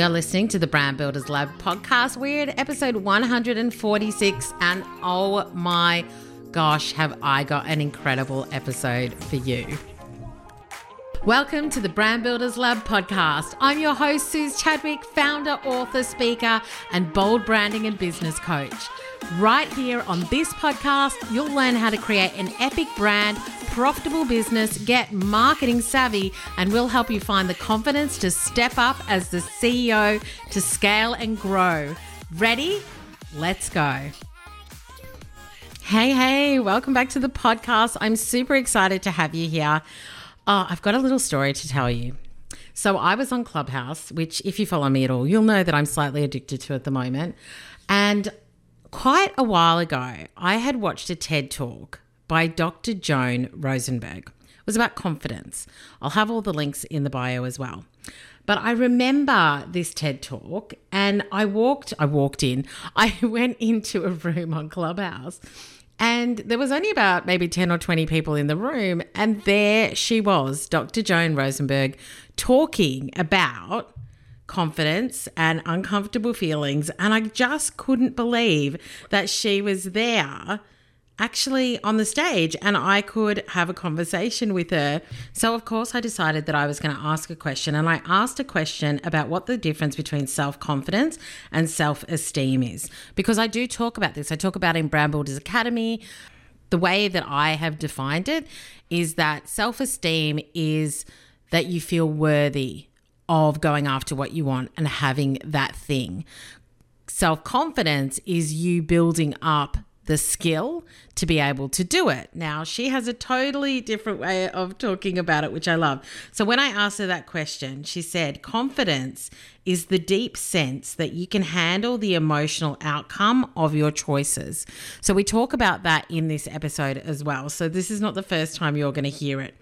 You're listening to the Brand Builders Lab podcast. We're at episode 146, and oh my gosh, have I got an incredible episode for you. Welcome to the Brand Builders Lab podcast. I'm your host, Suze Chadwick, founder, author, speaker, and bold branding and business coach. Right here on this podcast, you'll learn how to create an epic brand, profitable business, get marketing savvy, and we'll help you find the confidence to step up as the CEO to scale and grow. Ready? Let's go. Hey, hey, welcome back to the podcast. I'm super excited to have you here. Oh, I've got a little story to tell you. So, I was on Clubhouse, which, if you follow me at all, you'll know that I'm slightly addicted to at the moment. And quite a while ago, I had watched a TED talk by Dr. Joan Rosenberg. It was about confidence. I'll have all the links in the bio as well. But I remember this TED talk and I walked I walked in. I went into a room on Clubhouse and there was only about maybe 10 or 20 people in the room and there she was, Dr. Joan Rosenberg talking about confidence and uncomfortable feelings. And I just couldn't believe that she was there actually on the stage and I could have a conversation with her. So, of course, I decided that I was going to ask a question. And I asked a question about what the difference between self confidence and self esteem is. Because I do talk about this, I talk about in Brand Builders Academy. The way that I have defined it is that self esteem is that you feel worthy of going after what you want and having that thing. Self confidence is you building up the skill to be able to do it. Now, she has a totally different way of talking about it, which I love. So, when I asked her that question, she said, Confidence is the deep sense that you can handle the emotional outcome of your choices. So, we talk about that in this episode as well. So, this is not the first time you're going to hear it.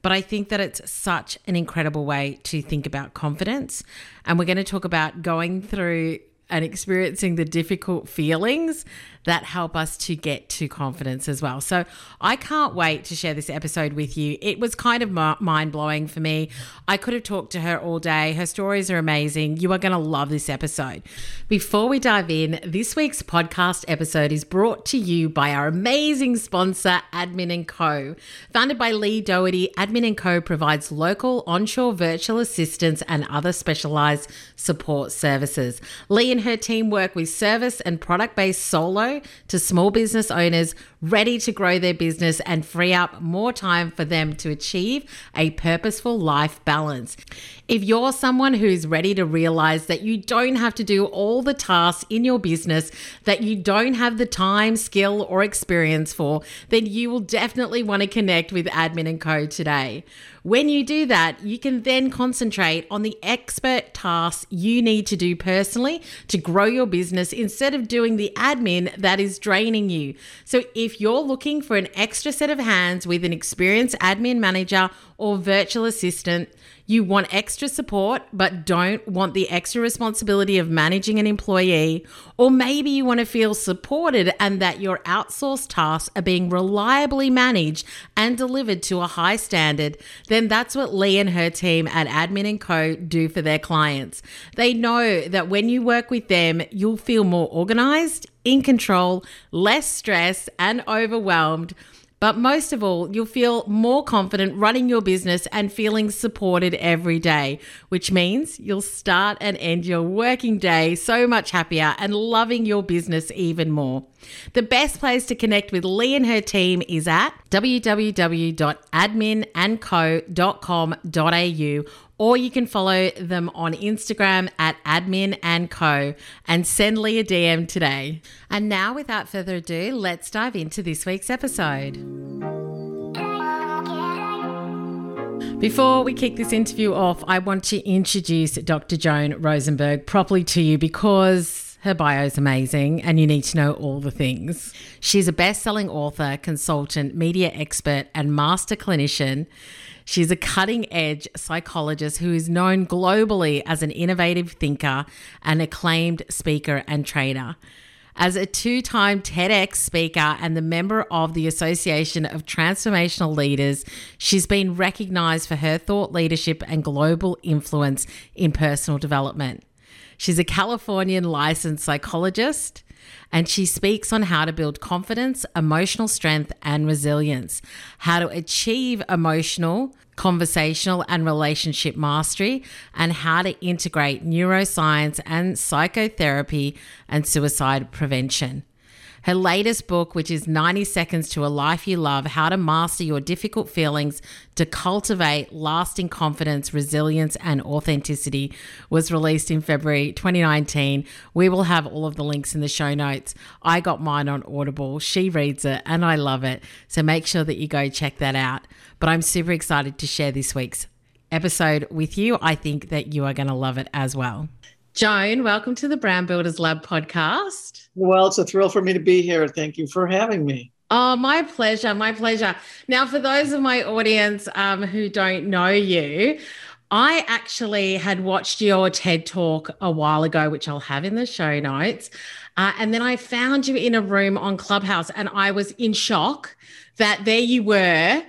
But I think that it's such an incredible way to think about confidence. And we're going to talk about going through and experiencing the difficult feelings that help us to get to confidence as well. So I can't wait to share this episode with you. It was kind of mind blowing for me. I could have talked to her all day. Her stories are amazing. You are going to love this episode. Before we dive in, this week's podcast episode is brought to you by our amazing sponsor, Admin & Co. Founded by Lee Doherty, Admin & Co provides local onshore virtual assistance and other specialized support services. Lee and her team work with service and product-based solo to small business owners ready to grow their business and free up more time for them to achieve a purposeful life balance. If you're someone who's ready to realize that you don't have to do all the tasks in your business that you don't have the time, skill, or experience for, then you will definitely want to connect with Admin & Co today. When you do that, you can then concentrate on the expert tasks you need to do personally to grow your business instead of doing the admin that is draining you. So if you're looking for an extra set of hands with an experienced admin manager or virtual assistant, you want extra support but don't want the extra responsibility of managing an employee, or maybe you want to feel supported and that your outsourced tasks are being reliably managed and delivered to a high standard, then that's what Lee and her team at Admin & Co do for their clients. They know that when you work with them, you'll feel more organized, in control, less stressed and overwhelmed but most of all, you'll feel more confident running your business and feeling supported every day, which means you'll start and end your working day so much happier and loving your business even more. The best place to connect with Lee and her team is at www.adminandco.com.au or you can follow them on Instagram at admin and co and send Lee a DM today. And now, without further ado, let's dive into this week's episode. Before we kick this interview off, I want to introduce Dr. Joan Rosenberg properly to you because her bio is amazing and you need to know all the things. She's a best selling author, consultant, media expert, and master clinician. She's a cutting edge psychologist who is known globally as an innovative thinker, an acclaimed speaker and trainer. As a two time TEDx speaker and the member of the Association of Transformational Leaders, she's been recognized for her thought leadership and global influence in personal development. She's a Californian licensed psychologist and she speaks on how to build confidence, emotional strength, and resilience, how to achieve emotional, conversational, and relationship mastery, and how to integrate neuroscience and psychotherapy and suicide prevention. Her latest book, which is 90 Seconds to a Life You Love How to Master Your Difficult Feelings to Cultivate Lasting Confidence, Resilience, and Authenticity, was released in February 2019. We will have all of the links in the show notes. I got mine on Audible. She reads it, and I love it. So make sure that you go check that out. But I'm super excited to share this week's episode with you. I think that you are going to love it as well. Joan, welcome to the Brand Builders Lab podcast. Well, it's a thrill for me to be here. Thank you for having me. Oh, my pleasure. My pleasure. Now, for those of my audience um, who don't know you, I actually had watched your TED talk a while ago, which I'll have in the show notes. Uh, and then I found you in a room on Clubhouse, and I was in shock that there you were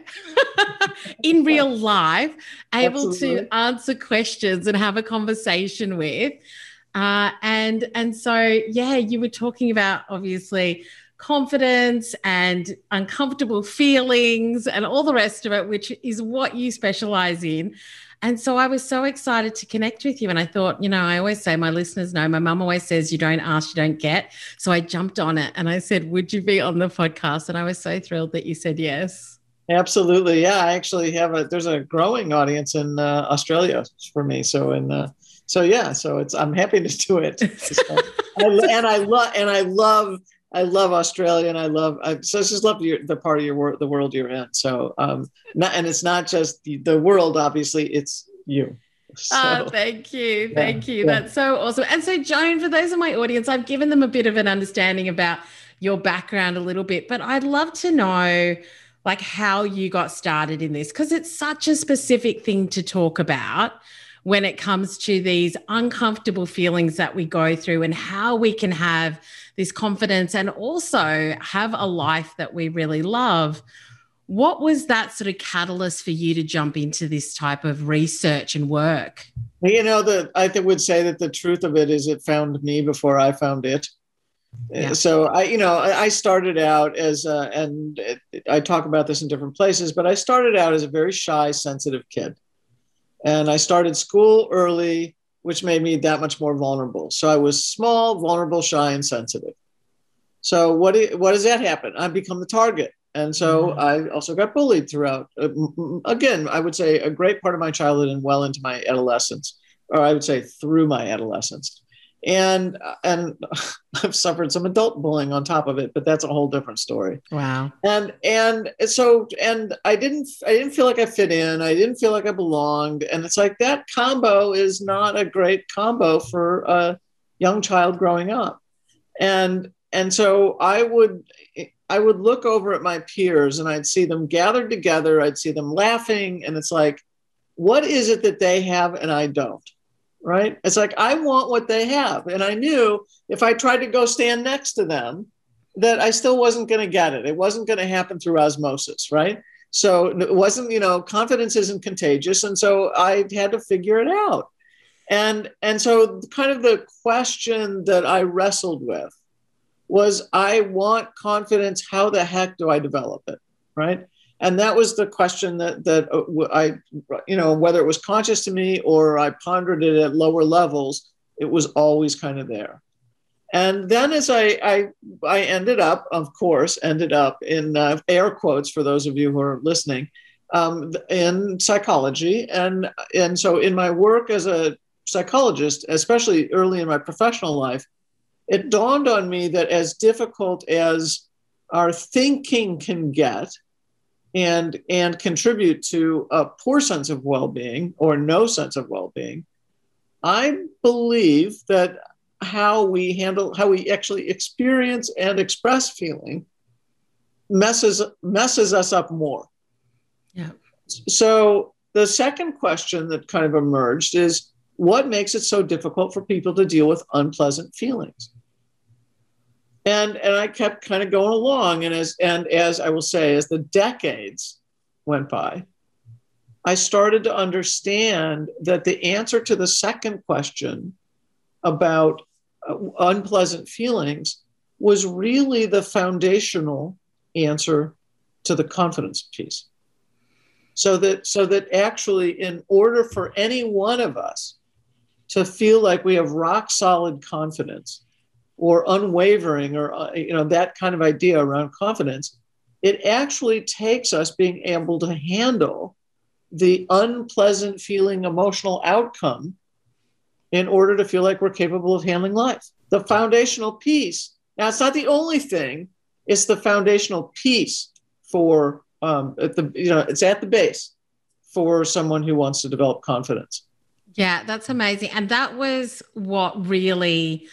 in real life, able Absolutely. to answer questions and have a conversation with. Uh, and and so yeah, you were talking about obviously confidence and uncomfortable feelings and all the rest of it, which is what you specialize in. And so I was so excited to connect with you. And I thought, you know, I always say, my listeners know, my mum always says, you don't ask, you don't get. So I jumped on it and I said, would you be on the podcast? And I was so thrilled that you said yes. Absolutely. Yeah. I actually have a, there's a growing audience in uh, Australia for me. So, in, uh, so yeah, so it's, I'm happy to do it. I, and I love, and I love, I love Australia and I love I so I just love your, the part of your world the world you're in. So um not and it's not just the, the world obviously it's you. So, oh, thank you. Thank yeah, you. Yeah. That's so awesome. And so Joan, for those of my audience, I've given them a bit of an understanding about your background a little bit, but I'd love to know like how you got started in this because it's such a specific thing to talk about when it comes to these uncomfortable feelings that we go through and how we can have this confidence and also have a life that we really love. What was that sort of catalyst for you to jump into this type of research and work? You know, the I would say that the truth of it is it found me before I found it. Uh, yeah. So I, you know, I started out as, a, and I talk about this in different places, but I started out as a very shy, sensitive kid, and I started school early which made me that much more vulnerable. So I was small, vulnerable, shy, and sensitive. So what what does that happen? I become the target, and so mm-hmm. I also got bullied throughout. Uh, again, I would say a great part of my childhood and well into my adolescence, or I would say through my adolescence and and I've suffered some adult bullying on top of it, but that's a whole different story. Wow. And and so and I didn't I didn't feel like I fit in. I didn't feel like I belonged, and it's like that combo is not a great combo for a young child growing up. And and so I would I would look over at my peers and I'd see them gathered together. I'd see them laughing, and it's like, what is it that they have and I don't? Right? It's like I want what they have. And I knew if I tried to go stand next to them, that I still wasn't going to get it. It wasn't going to happen through osmosis, right? So it wasn't, you know, confidence isn't contagious. And so I had to figure it out. And and so kind of the question that I wrestled with was I want confidence. How the heck do I develop it? Right and that was the question that that uh, I, you know, whether it was conscious to me or I pondered it at lower levels, it was always kind of there. And then as I I, I ended up, of course, ended up in uh, air quotes for those of you who are listening, um, in psychology, and and so in my work as a psychologist, especially early in my professional life, it dawned on me that as difficult as our thinking can get and and contribute to a poor sense of well-being or no sense of well-being i believe that how we handle how we actually experience and express feeling messes messes us up more. Yeah. So the second question that kind of emerged is what makes it so difficult for people to deal with unpleasant feelings and and I kept kind of going along. And as and as I will say, as the decades went by, I started to understand that the answer to the second question about uh, unpleasant feelings was really the foundational answer to the confidence piece. So that so that actually in order for any one of us to feel like we have rock solid confidence or unwavering or uh, you know that kind of idea around confidence it actually takes us being able to handle the unpleasant feeling emotional outcome in order to feel like we're capable of handling life the foundational piece now it's not the only thing it's the foundational piece for um, at the you know it's at the base for someone who wants to develop confidence yeah, that's amazing. And that was what really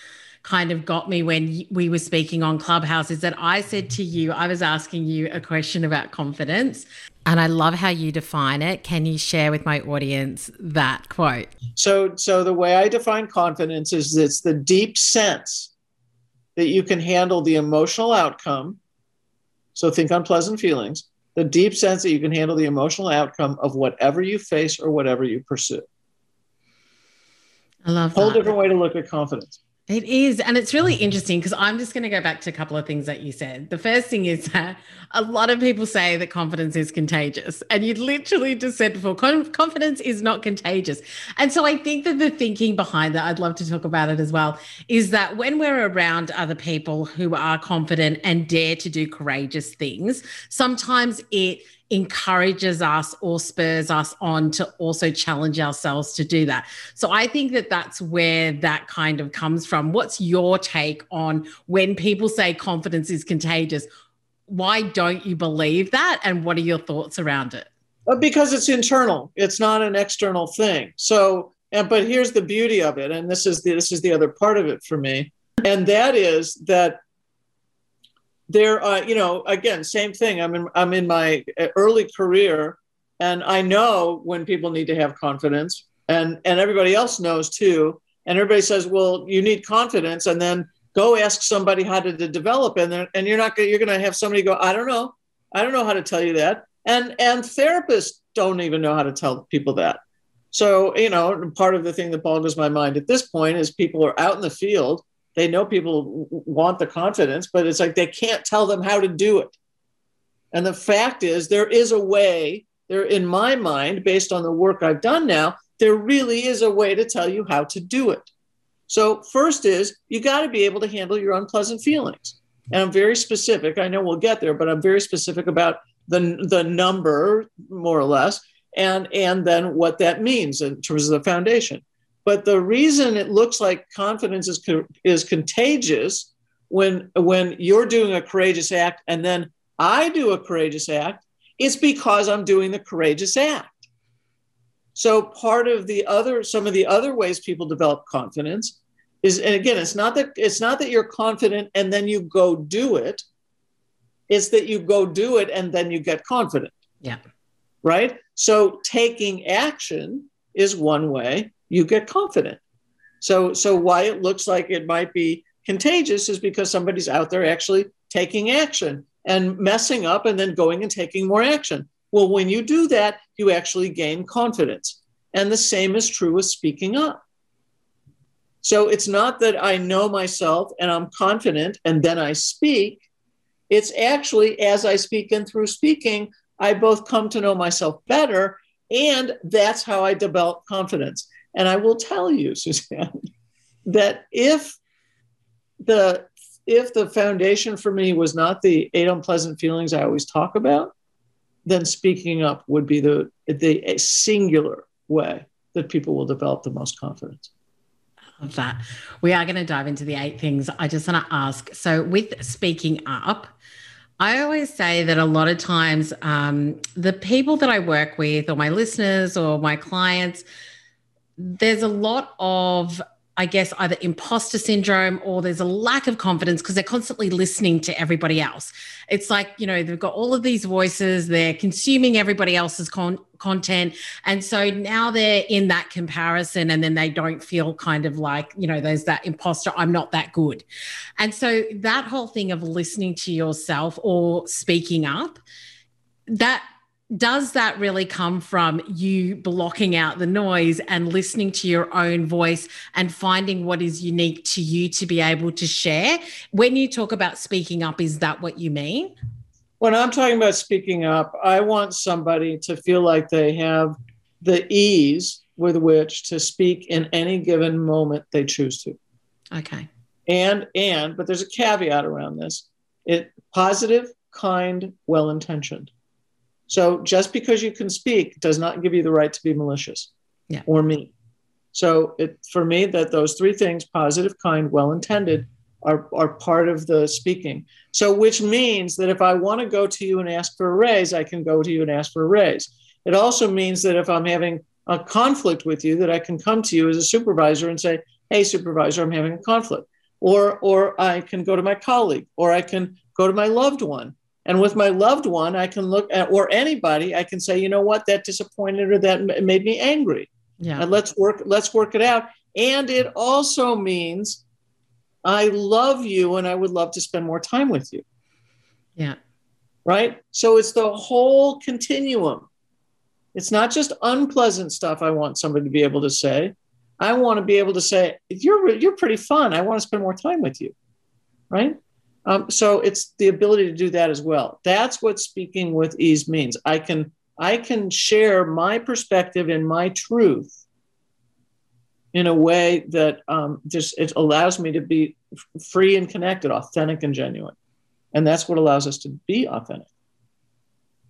kind of got me when we were speaking on Clubhouse is that I said to you, I was asking you a question about confidence. And I love how you define it. Can you share with my audience that quote? So, so the way I define confidence is it's the deep sense that you can handle the emotional outcome. So think unpleasant feelings, the deep sense that you can handle the emotional outcome of whatever you face or whatever you pursue. I love whole that. different way to look at confidence. It is. And it's really interesting because I'm just going to go back to a couple of things that you said. The first thing is that a lot of people say that confidence is contagious. And you literally just said before, confidence is not contagious. And so I think that the thinking behind that, I'd love to talk about it as well, is that when we're around other people who are confident and dare to do courageous things, sometimes it encourages us or spurs us on to also challenge ourselves to do that. So I think that that's where that kind of comes from. What's your take on when people say confidence is contagious? Why don't you believe that? And what are your thoughts around it? Because it's internal, it's not an external thing. So, and but here's the beauty of it, and this is the, this is the other part of it for me, and that is that there uh, you know again same thing. I'm in i'm in my uh, early career and i know when people need to have confidence and and everybody else knows too. And everybody says well you need confidence and then go ask somebody how to, to develop and then and you're not gonna you're gonna have somebody go i don't know. I don't know how to tell you that. And and therapists don't even know how to tell people that. So you know part of the thing that boggles my mind at this point is people are out in the field they know people want the confidence, but it's like they can't tell them how to do it. And the fact is, there is a way, there, in my mind, based on the work I've done now, there really is a way to tell you how to do it. So, first is you got to be able to handle your unpleasant feelings. And I'm very specific. I know we'll get there, but I'm very specific about the, the number, more or less, and, and then what that means in terms of the foundation. But the reason it looks like confidence is, is contagious when, when you're doing a courageous act and then I do a courageous act is because I'm doing the courageous act. So part of the other, some of the other ways people develop confidence is, and again, it's not that it's not that you're confident and then you go do it. It's that you go do it and then you get confident. Yeah. Right. So taking action is one way you get confident. So, so why it looks like it might be contagious is because somebody's out there actually taking action and messing up and then going and taking more action. Well, when you do that, you actually gain confidence. And the same is true with speaking up. So it's not that I know myself and I'm confident and then I speak. It's actually as I speak and through speaking, I both come to know myself better. And that's how I develop confidence. And I will tell you, Suzanne, that if the if the foundation for me was not the eight unpleasant feelings I always talk about, then speaking up would be the the singular way that people will develop the most confidence. Of that, we are going to dive into the eight things. I just want to ask. So, with speaking up, I always say that a lot of times, um, the people that I work with, or my listeners, or my clients, there's a lot of I guess either imposter syndrome or there's a lack of confidence because they're constantly listening to everybody else. It's like, you know, they've got all of these voices, they're consuming everybody else's con- content. And so now they're in that comparison and then they don't feel kind of like, you know, there's that imposter, I'm not that good. And so that whole thing of listening to yourself or speaking up, that does that really come from you blocking out the noise and listening to your own voice and finding what is unique to you to be able to share? When you talk about speaking up, is that what you mean? When I'm talking about speaking up, I want somebody to feel like they have the ease with which to speak in any given moment they choose to. Okay. And and but there's a caveat around this. It positive, kind, well-intentioned. So just because you can speak does not give you the right to be malicious yeah. or mean. So it for me that those three things, positive, kind, well-intended, are, are part of the speaking. So which means that if I want to go to you and ask for a raise, I can go to you and ask for a raise. It also means that if I'm having a conflict with you, that I can come to you as a supervisor and say, hey, supervisor, I'm having a conflict. Or, or I can go to my colleague, or I can go to my loved one. And with my loved one, I can look at, or anybody, I can say, you know what, that disappointed or that made me angry. Yeah. And let's work, let's work it out. And it also means I love you and I would love to spend more time with you. Yeah. Right. So it's the whole continuum. It's not just unpleasant stuff I want somebody to be able to say. I want to be able to say, you're, you're pretty fun. I want to spend more time with you. Right. Um, so it's the ability to do that as well. That's what speaking with ease means. I can I can share my perspective and my truth in a way that um, just it allows me to be free and connected, authentic and genuine, and that's what allows us to be authentic.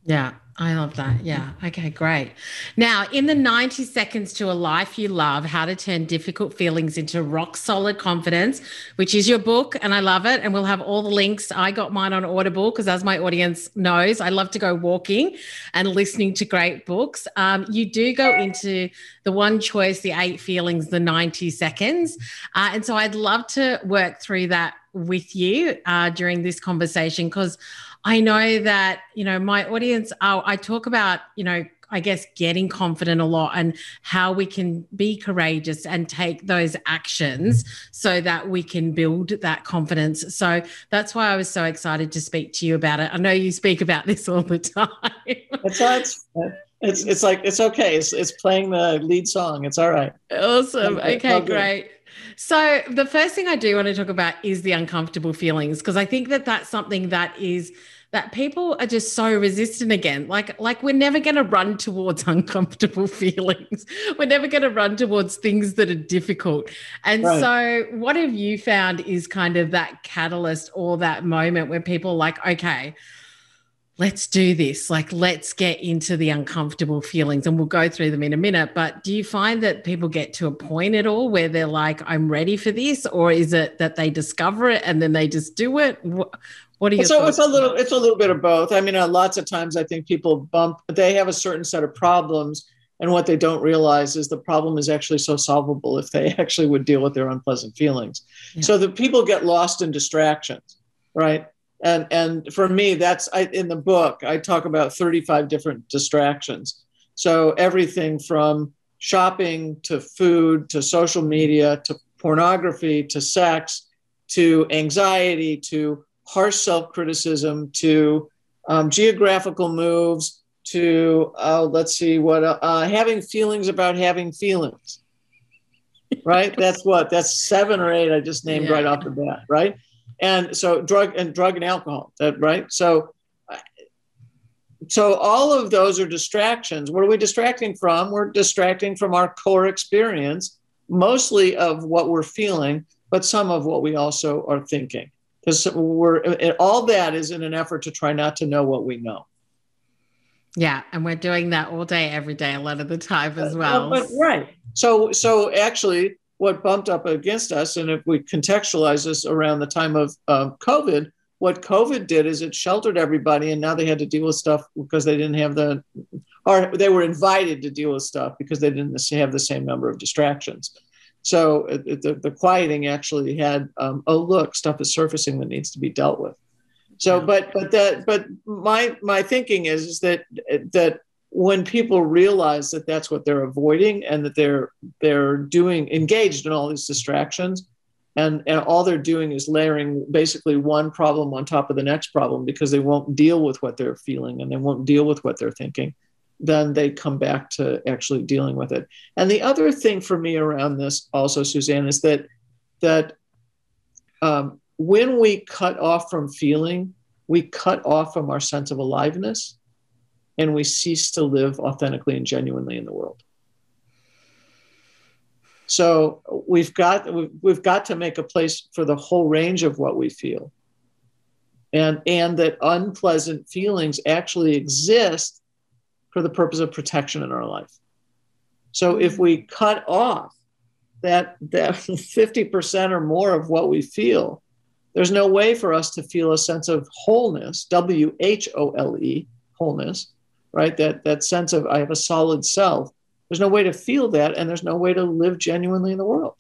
Yeah, I love that. Yeah. Okay, great. Now, in the 90 seconds to a life you love, how to turn difficult feelings into rock solid confidence, which is your book. And I love it. And we'll have all the links. I got mine on Audible because, as my audience knows, I love to go walking and listening to great books. Um, you do go into the one choice, the eight feelings, the 90 seconds. Uh, and so I'd love to work through that with you uh, during this conversation because I know that, you know, my audience, uh, I talk about, you know, I guess getting confident a lot and how we can be courageous and take those actions so that we can build that confidence. So that's why I was so excited to speak to you about it. I know you speak about this all the time. it's, it's, it's, it's like, it's okay. It's, it's playing the lead song. It's all right. Awesome. Okay, great. So the first thing I do want to talk about is the uncomfortable feelings because I think that that's something that is that people are just so resistant again. Like like we're never going to run towards uncomfortable feelings. We're never going to run towards things that are difficult. And right. so what have you found is kind of that catalyst or that moment where people are like, okay, let's do this. Like, let's get into the uncomfortable feelings and we'll go through them in a minute. But do you find that people get to a point at all where they're like, I'm ready for this? Or is it that they discover it and then they just do it? What, do you? So it's a little, it's a little bit of both. I mean, uh, lots of times I think people bump, they have a certain set of problems. And what they don't realize is the problem is actually so solvable if they actually would deal with their unpleasant feelings. Yeah. So the people get lost in distractions, right? And and for me that's I, in the book i talk about 35 different distractions. So everything from shopping to food to social media to pornography to sex to anxiety to harsh self-criticism to um, geographical moves to uh, let's see what uh, uh, having feelings about having feelings. Right? That's what that's seven or eight i just named yeah. right off the bat right and so drug and drug and alcohol uh, right? So uh, so all of those are distractions. What are we distracting from? We're distracting from our core experience mostly of what we're feeling but some of what we also are thinking. Because we're all that is in an effort to try not to know what we know. Yeah and we're doing that all day every day a lot of the time as uh, well. but, but, right. So so actually what bumped up against us, and if we contextualize this around the time of uh, COVID, what COVID did is it sheltered everybody, and now they had to deal with stuff because they didn't have the, or they were invited to deal with stuff because they didn't have the same number of distractions. So it, it, the, the, quieting actually had, um, oh look, stuff is surfacing that needs to be dealt with. So, but but that but my my thinking is is that that when people realize that that's what they're avoiding and that they're they're doing engaged in all these distractions and and all they're doing is layering basically one problem on top of the next problem because they won't deal with what they're feeling and they won't deal with what they're thinking then they come back to actually dealing with it. And the other thing for me around this also suzanne is that that um, when we cut off from feeling we cut off from our sense of aliveness and we cease to live authentically and genuinely in the world so we've got we've got to make a place for the whole range of what we feel. And and that unpleasant feelings actually exist for the purpose of protection in our life. So if we cut off that that 50% or more of what we feel, there's no way for us to feel a sense of wholeness, W H O L E, wholeness, right? That that sense of I have a solid self there's no way to feel that, and there's no way to live genuinely in the world.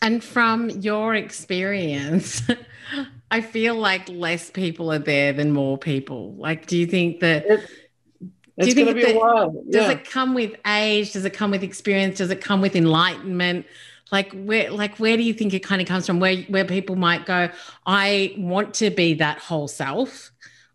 And from your experience, I feel like less people are there than more people. Like, do you think that? It, it's going to be that, a while. Yeah. Does it come with age? Does it come with experience? Does it come with enlightenment? Like where, like where do you think it kind of comes from? Where, where people might go, I want to be that whole self.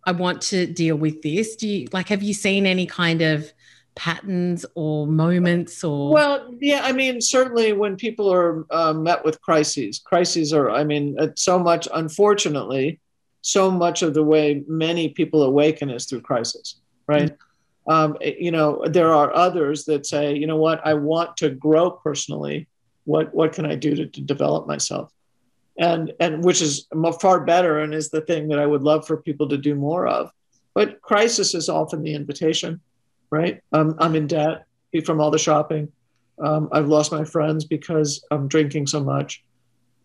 I want to deal with this. Do you like? Have you seen any kind of patterns or moments or well yeah i mean certainly when people are uh, met with crises crises are i mean so much unfortunately so much of the way many people awaken is through crisis right mm-hmm. um, eh, you know there are others that say you know what i want to grow personally what what can i do to, to develop myself and and which is far better and is the thing that i would love for people to do more of but crisis is often the invitation right? I'm, I'm in debt from all the shopping. Um, I've lost my friends because I'm drinking so much,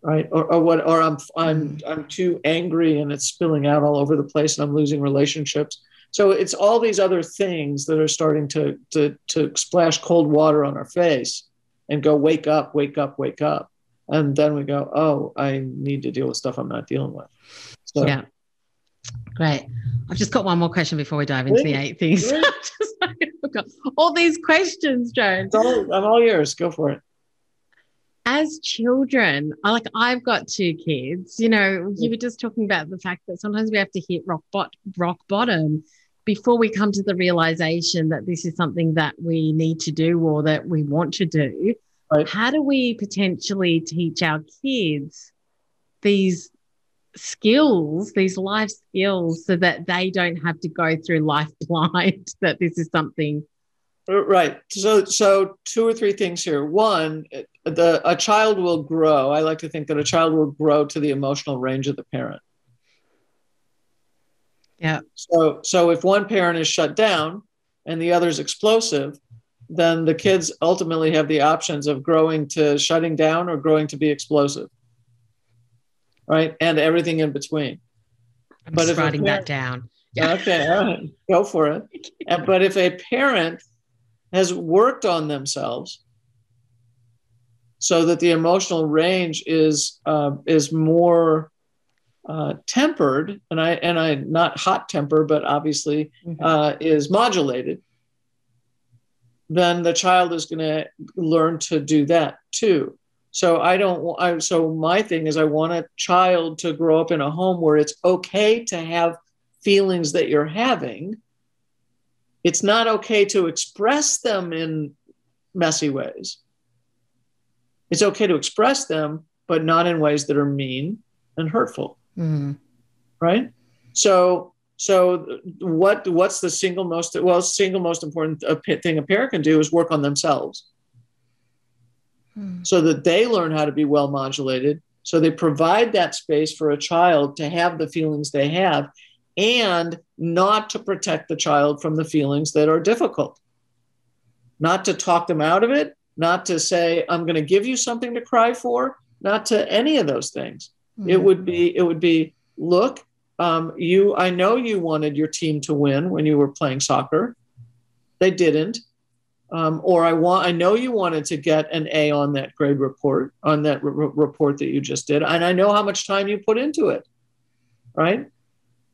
right? Or, or what? Or I'm I'm I'm too angry and it's spilling out all over the place, and I'm losing relationships. So it's all these other things that are starting to to to splash cold water on our face and go, wake up, wake up, wake up, and then we go, oh, I need to deal with stuff I'm not dealing with. So, yeah. Great. I've just got one more question before we dive into the eight things. all these questions, Jones. All, I'm all yours. Go for it. As children, like I've got two kids, you know, you were just talking about the fact that sometimes we have to hit rock, bot- rock bottom before we come to the realization that this is something that we need to do or that we want to do. Right. How do we potentially teach our kids these skills, these life skills, so that they don't have to go through life blind, that this is something. Right. So, so two or three things here. One, the a child will grow. I like to think that a child will grow to the emotional range of the parent. Yeah. So, so if one parent is shut down and the other is explosive, then the kids ultimately have the options of growing to shutting down or growing to be explosive right? And everything in between. I'm but just writing parent, that down. Yeah. Okay, right, go for it. but if a parent has worked on themselves so that the emotional range is uh, is more uh, tempered, and I and I not hot temper, but obviously mm-hmm. uh, is modulated, then the child is going to learn to do that too. So I don't. I, so my thing is, I want a child to grow up in a home where it's okay to have feelings that you're having. It's not okay to express them in messy ways. It's okay to express them, but not in ways that are mean and hurtful. Mm. Right. So so what what's the single most well single most important thing a parent can do is work on themselves Hmm. so that they learn how to be well modulated. So they provide that space for a child to have the feelings they have and not to protect the child from the feelings that are difficult. Not to talk them out of it, not to say, I'm going to give you something to cry for, not to any of those things. Mm-hmm. It would be, it would be, look, um, you, I know you wanted your team to win when you were playing soccer. They didn't um, or I want I know you wanted to get an A on that grade report on that re- report that you just did, and I know how much time you put into it. Right?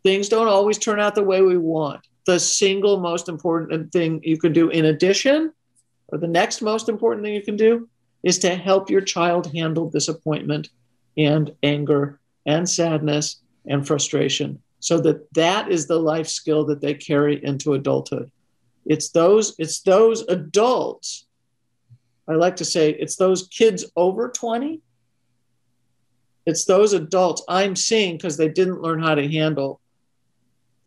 Things don't always turn out the way we want. The single most important thing you can do, in addition, or the next most important thing you can do, is to help your child handle disappointment and anger and sadness and frustration. So that that is the life skill that they carry into adulthood. It's those it's those adults i like to say it's those kids over 20 it's those adults i'm seeing because they didn't learn how to handle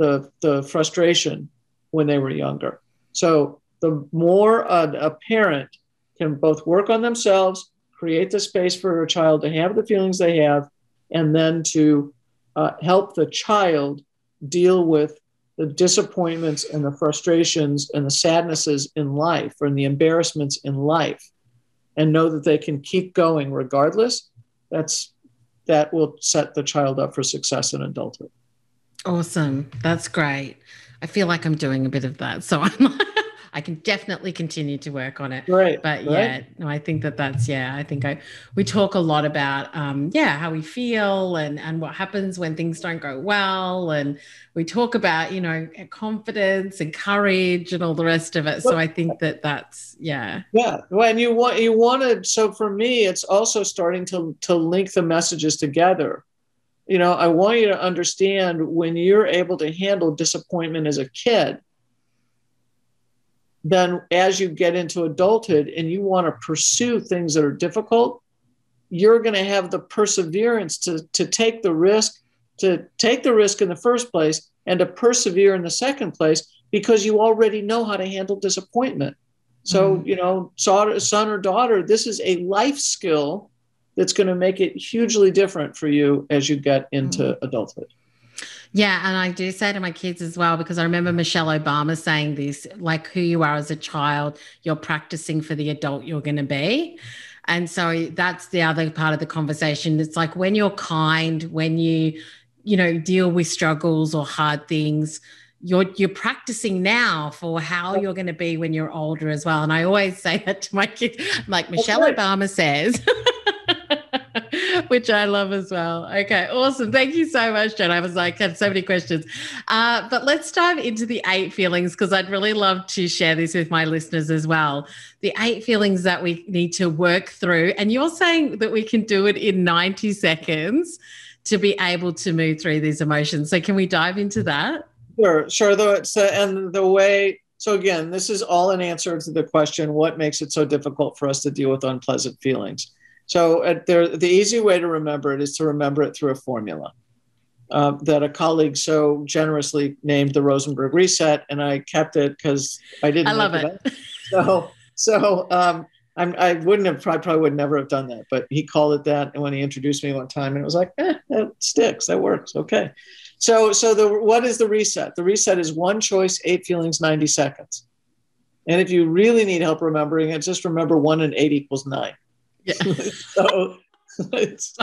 the the frustration when they were younger. So the more a, a parent can both work on themselves create the space for a child to have the feelings they have and then to uh, help the child deal with the disappointments and the frustrations and the sadnesses in life and the embarrassments in life and know that they can keep going regardless that's that will set the child up for success in adulthood. Awesome. That's great. I feel like i'm doing a bit of that so i'm I can definitely continue to work on it. Right. But right. yeah, no, I think that that's yeah. I think I we talk a lot about um, yeah how we feel and and what happens when things don't go well, and we talk about you know confidence and courage and all the rest of it. So I think that that's yeah. Yeah. When you want you wanted so for me, it's also starting to to link the messages together. You know, I want you to understand when you're able to handle disappointment as a kid then as you get into adulthood and you want to pursue things that are difficult, you're going to have the perseverance to, to take the risk, to take the risk in the first place and to persevere in the second place because you already know how to handle disappointment. So, mm-hmm. you know, son or daughter, this is a life skill that's going to make it hugely different for you as you get into mm-hmm. adulthood. Yeah, and I do say to my kids as well because I remember Michelle Obama saying this like who you are as a child, you're practicing for the adult you're going to be. And so that's the other part of the conversation. It's like when you're kind, when you you know deal with struggles or hard things, you're you're practicing now for how you're going to be when you're older as well. And I always say that to my kids, like Michelle Obama says. which I love as well. Okay, awesome. Thank you so much, Jen. I was like, had so many questions. Uh, but let's dive into the eight feelings because I'd really love to share this with my listeners as well. The eight feelings that we need to work through. And you're saying that we can do it in 90 seconds to be able to move through these emotions. So, can we dive into that? Sure, sure. Though, so, and the way so again, this is all an answer to the question: What makes it so difficult for us to deal with unpleasant feelings? So uh, there, the easy way to remember it is to remember it through a formula uh, that a colleague so generously named the Rosenberg Reset, and I kept it because I didn't. I love it. So, so um, I'm, I wouldn't have probably, probably would never have done that, but he called it that, and when he introduced me one time, and it was like, eh, that sticks, that works, okay. So, so the what is the reset? The reset is one choice, eight feelings, ninety seconds. And if you really need help remembering it, just remember one and eight equals nine. Yeah. so it's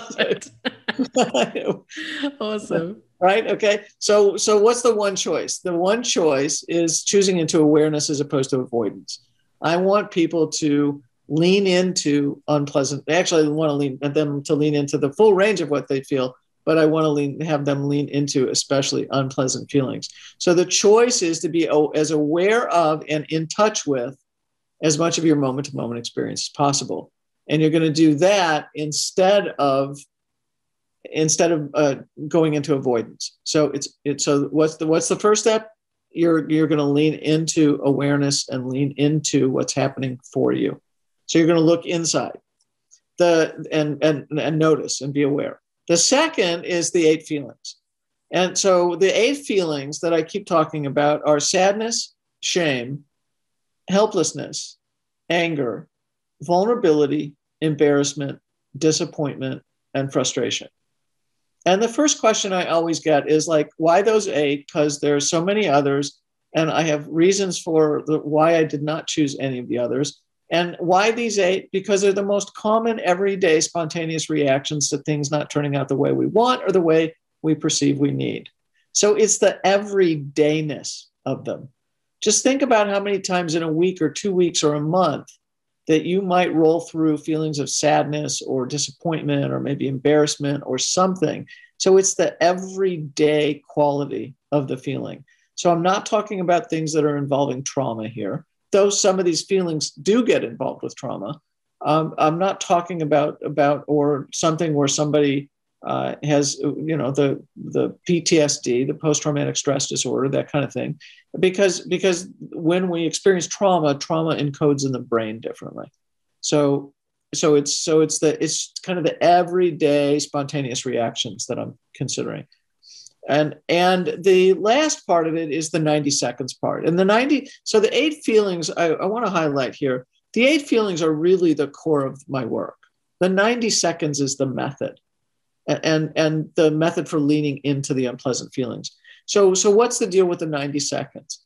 awesome. Right. Okay. So so what's the one choice? The one choice is choosing into awareness as opposed to avoidance. I want people to lean into unpleasant. Actually, I want to lean them to lean into the full range of what they feel, but I want to lean, have them lean into especially unpleasant feelings. So the choice is to be as aware of and in touch with as much of your moment to moment experience as possible and you're going to do that instead of instead of uh, going into avoidance. So it's it's so what's the what's the first step? You're you're going to lean into awareness and lean into what's happening for you. So you're going to look inside. The and and and notice and be aware. The second is the eight feelings. And so the eight feelings that i keep talking about are sadness shame helplessness anger vulnerability embarrassment, disappointment, and frustration. And the first question I always get is like, why those eight? Because there's so many others, and I have reasons for the, why I did not choose any of the others. And why these eight? Because they're the most common everyday spontaneous reactions to things not turning out the way we want or the way we perceive we need. So it's the everydayness of them. Just think about how many times in a week or two weeks or a month that you might roll through feelings of sadness or disappointment or maybe embarrassment or something. So it's the everyday quality of the feeling. So I'm not talking about things that are involving trauma here, though some of these feelings do get involved with trauma. Um, I'm not talking about about or something where somebody uh, has you know the the PTSD, the post traumatic stress disorder, that kind of thing, because because when we experience trauma, trauma encodes in the brain differently. So so it's so it's the it's kind of the everyday spontaneous reactions that I'm considering. And and the last part of it is the 90 seconds part. And the 90, so the eight feelings I, I want to highlight here. The eight feelings are really the core of my work. The 90 seconds is the method and and the method for leaning into the unpleasant feelings. So so what's the deal with the 90 seconds?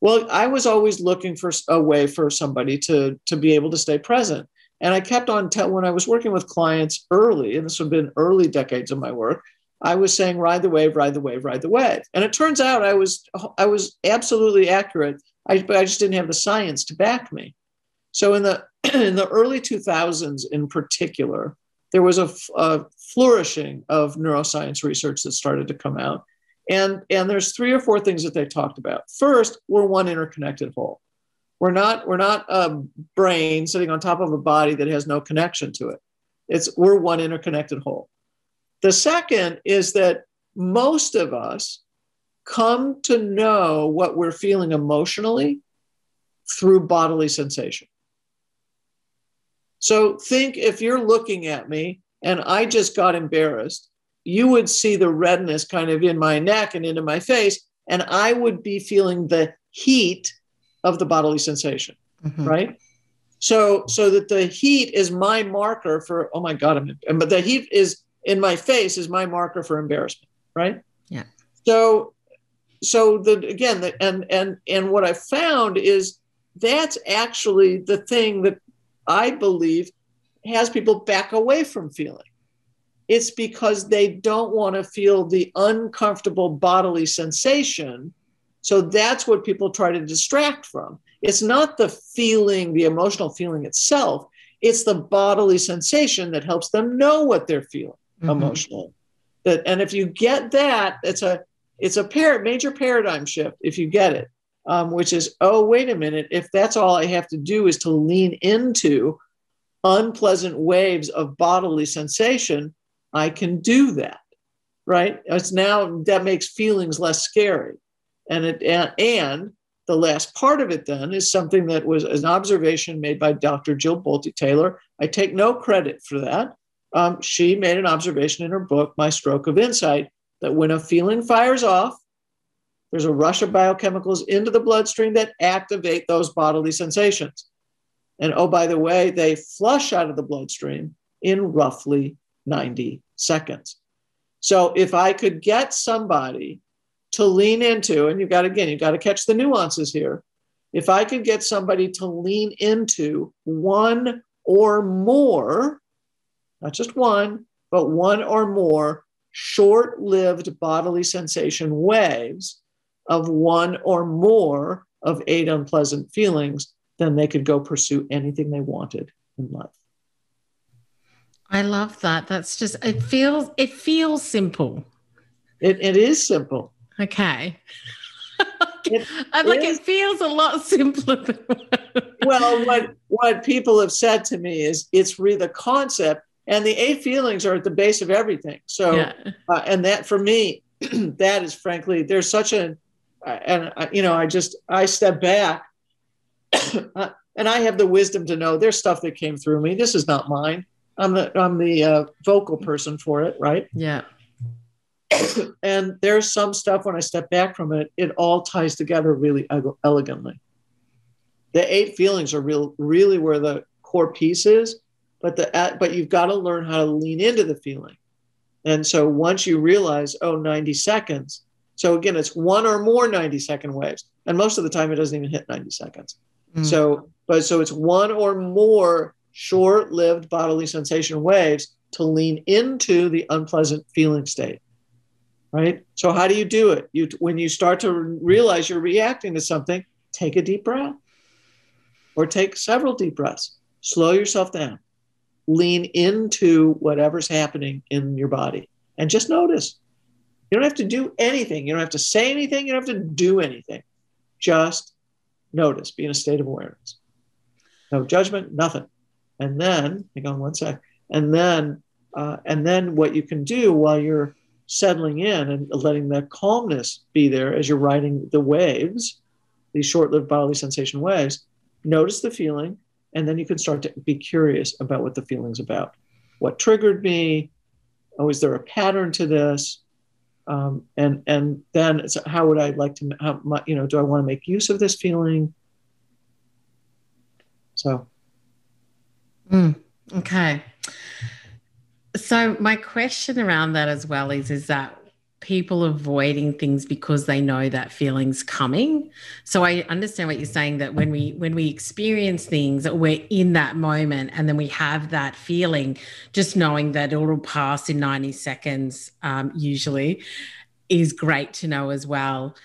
Well, I was always looking for a way for somebody to to be able to stay present. And I kept on tell when I was working with clients early, and this would have been early decades of my work, I was saying ride the wave, ride the wave, ride the wave. And it turns out I was I was absolutely accurate. I, but I just didn't have the science to back me. So in the in the early 2000s in particular, there was a, a flourishing of neuroscience research that started to come out. And, and there's three or four things that they talked about. First, we're one interconnected whole. We're not, we're not a brain sitting on top of a body that has no connection to it. It's we're one interconnected whole. The second is that most of us come to know what we're feeling emotionally through bodily sensation. So think if you're looking at me and I just got embarrassed, you would see the redness kind of in my neck and into my face, and I would be feeling the heat of the bodily sensation, mm-hmm. right? So, so that the heat is my marker for oh my god, I'm but the heat is in my face is my marker for embarrassment, right? Yeah. So, so the again, the, and and and what I found is that's actually the thing that I believe has people back away from feeling. It's because they don't want to feel the uncomfortable bodily sensation. So that's what people try to distract from. It's not the feeling, the emotional feeling itself, it's the bodily sensation that helps them know what they're feeling mm-hmm. emotionally. That, and if you get that, it's a it's a par- major paradigm shift if you get it, um, which is oh wait a minute, if that's all I have to do is to lean into unpleasant waves of bodily sensation, I can do that. Right? It's now that makes feelings less scary. And it and, and the last part of it then is something that was an observation made by Dr. Jill Bolte Taylor. I take no credit for that. Um, she made an observation in her book, My Stroke of Insight, that when a feeling fires off, there's a rush of biochemicals into the bloodstream that activate those bodily sensations. And oh, by the way, they flush out of the bloodstream in roughly 90 seconds. So if I could get somebody to lean into, and you've got again, you've got to catch the nuances here. If I could get somebody to lean into one or more, not just one, but one or more short lived bodily sensation waves of one or more of eight unpleasant feelings, then they could go pursue anything they wanted in life. I love that. That's just it feels it feels simple. It, it is simple. Okay. It I'm like is, it feels a lot simpler well what what people have said to me is it's really the concept and the eight feelings are at the base of everything so yeah. uh, and that for me that is frankly there's such a uh, and uh, you know i just i step back and I have the wisdom to know there's stuff that came through me. This is not mine. I'm the I'm the uh, vocal person for it, right? Yeah. and there's some stuff when I step back from it, it all ties together really elegantly. The eight feelings are real, really where the core piece is, but the but you've got to learn how to lean into the feeling. And so once you realize, oh, 90 seconds. So again, it's one or more 90 second waves. And most of the time it doesn't even hit 90 seconds. Mm. So, but so it's one or more short lived bodily sensation waves to lean into the unpleasant feeling state. Right. So, how do you do it? You, when you start to realize you're reacting to something, take a deep breath or take several deep breaths. Slow yourself down. Lean into whatever's happening in your body and just notice. You don't have to do anything. You don't have to say anything. You don't have to do anything. Just notice, be in a state of awareness. No judgment, nothing. And then, hang on one sec. And then, uh, and then what you can do while you're settling in and letting that calmness be there as you're riding the waves, these short-lived bodily sensation waves, notice the feeling, and then you can start to be curious about what the feeling's about. What triggered me? Oh, is there a pattern to this? Um, and and then how would I like to? How you know? Do I want to make use of this feeling? So. Mm, okay. So my question around that as well is: is that people avoiding things because they know that feeling's coming. So i understand what you're saying that when we when we experience things we're in that moment and then we have that feeling just knowing that it'll pass in 90 seconds um, usually is great to know as well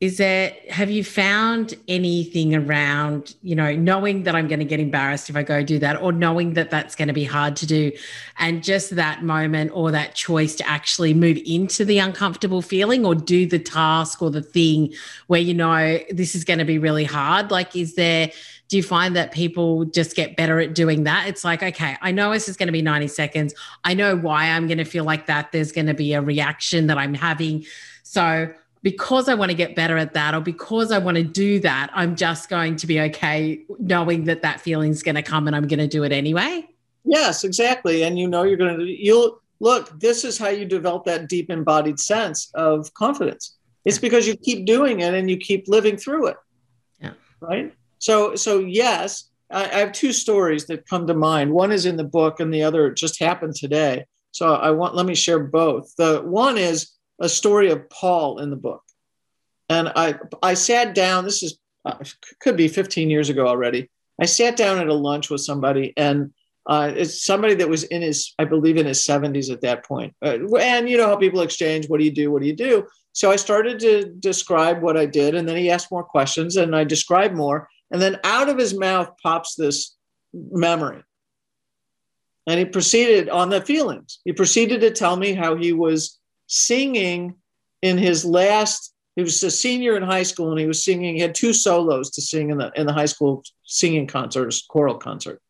is there have you found anything around you know knowing that i'm going to get embarrassed if i go do that or knowing that that's going to be hard to do and just that moment or that choice to actually move into the uncomfortable feeling or do the task or the thing where you know this is going to be really hard? Like is there do you find that people just get better at doing that? It's like okay i know this is going to be 90 seconds. I know why i'm going to feel like that. There's going to be a reaction that i'm having. So because I want to get better at that or because I want to do that, I'm just going to be okay knowing that that feeling is going to come and I'm going to do it anyway. Yes, exactly. And you know, you're going to, you'll look, this is how you develop that deep embodied sense of confidence. It's because you keep doing it and you keep living through it. Yeah. Right. So, so yes, I, I have two stories that come to mind. One is in the book and the other just happened today. So I want, let me share both. The one is, a story of Paul in the book. And I, I sat down, this is, uh, could be 15 years ago already. I sat down at a lunch with somebody, and uh, it's somebody that was in his, I believe, in his 70s at that point. Uh, and you know how people exchange, what do you do? What do you do? So I started to describe what I did, and then he asked more questions, and I described more. And then out of his mouth pops this memory. And he proceeded on the feelings. He proceeded to tell me how he was singing in his last he was a senior in high school and he was singing he had two solos to sing in the in the high school singing concert choral concert.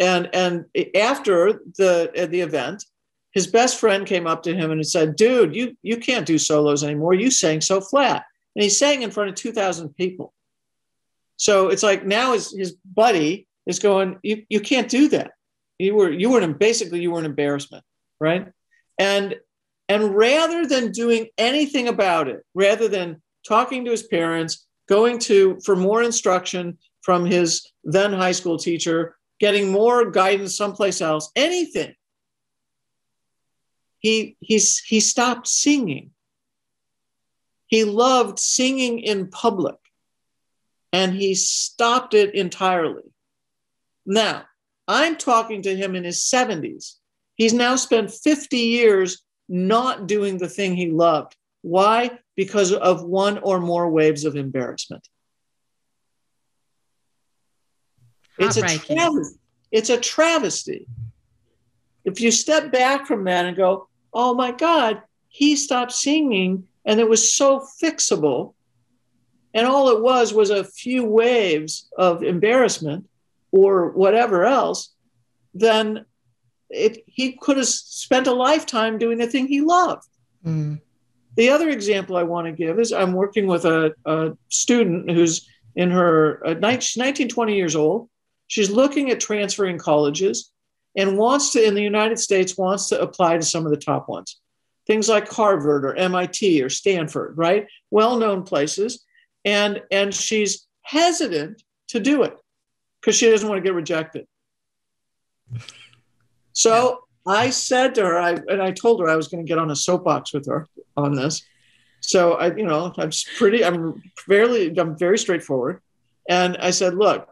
And and after the uh, the event his best friend came up to him and said dude you you can't do solos anymore. You sang so flat. And he sang in front of 2000 people. So it's like now his, his buddy is going you, you can't do that. You were you were an, basically you were an embarrassment right? And and rather than doing anything about it, rather than talking to his parents, going to for more instruction from his then high school teacher, getting more guidance someplace else, anything, he, he's, he stopped singing. He loved singing in public and he stopped it entirely. Now, I'm talking to him in his 70s. He's now spent 50 years not doing the thing he loved. Why? Because of one or more waves of embarrassment. It's a, travesty. it's a travesty. If you step back from that and go, oh my God, he stopped singing and it was so fixable. And all it was was a few waves of embarrassment or whatever else, then it, he could have spent a lifetime doing the thing he loved. Mm. The other example I want to give is I'm working with a, a student who's in her uh, 19, 20 years old. She's looking at transferring colleges and wants to, in the United States, wants to apply to some of the top ones. Things like Harvard or MIT or Stanford, right? Well known places. And, and she's hesitant to do it because she doesn't want to get rejected. So I said to her, I, and I told her I was going to get on a soapbox with her on this. So I, you know, I'm pretty, I'm fairly, I'm very straightforward. And I said, look,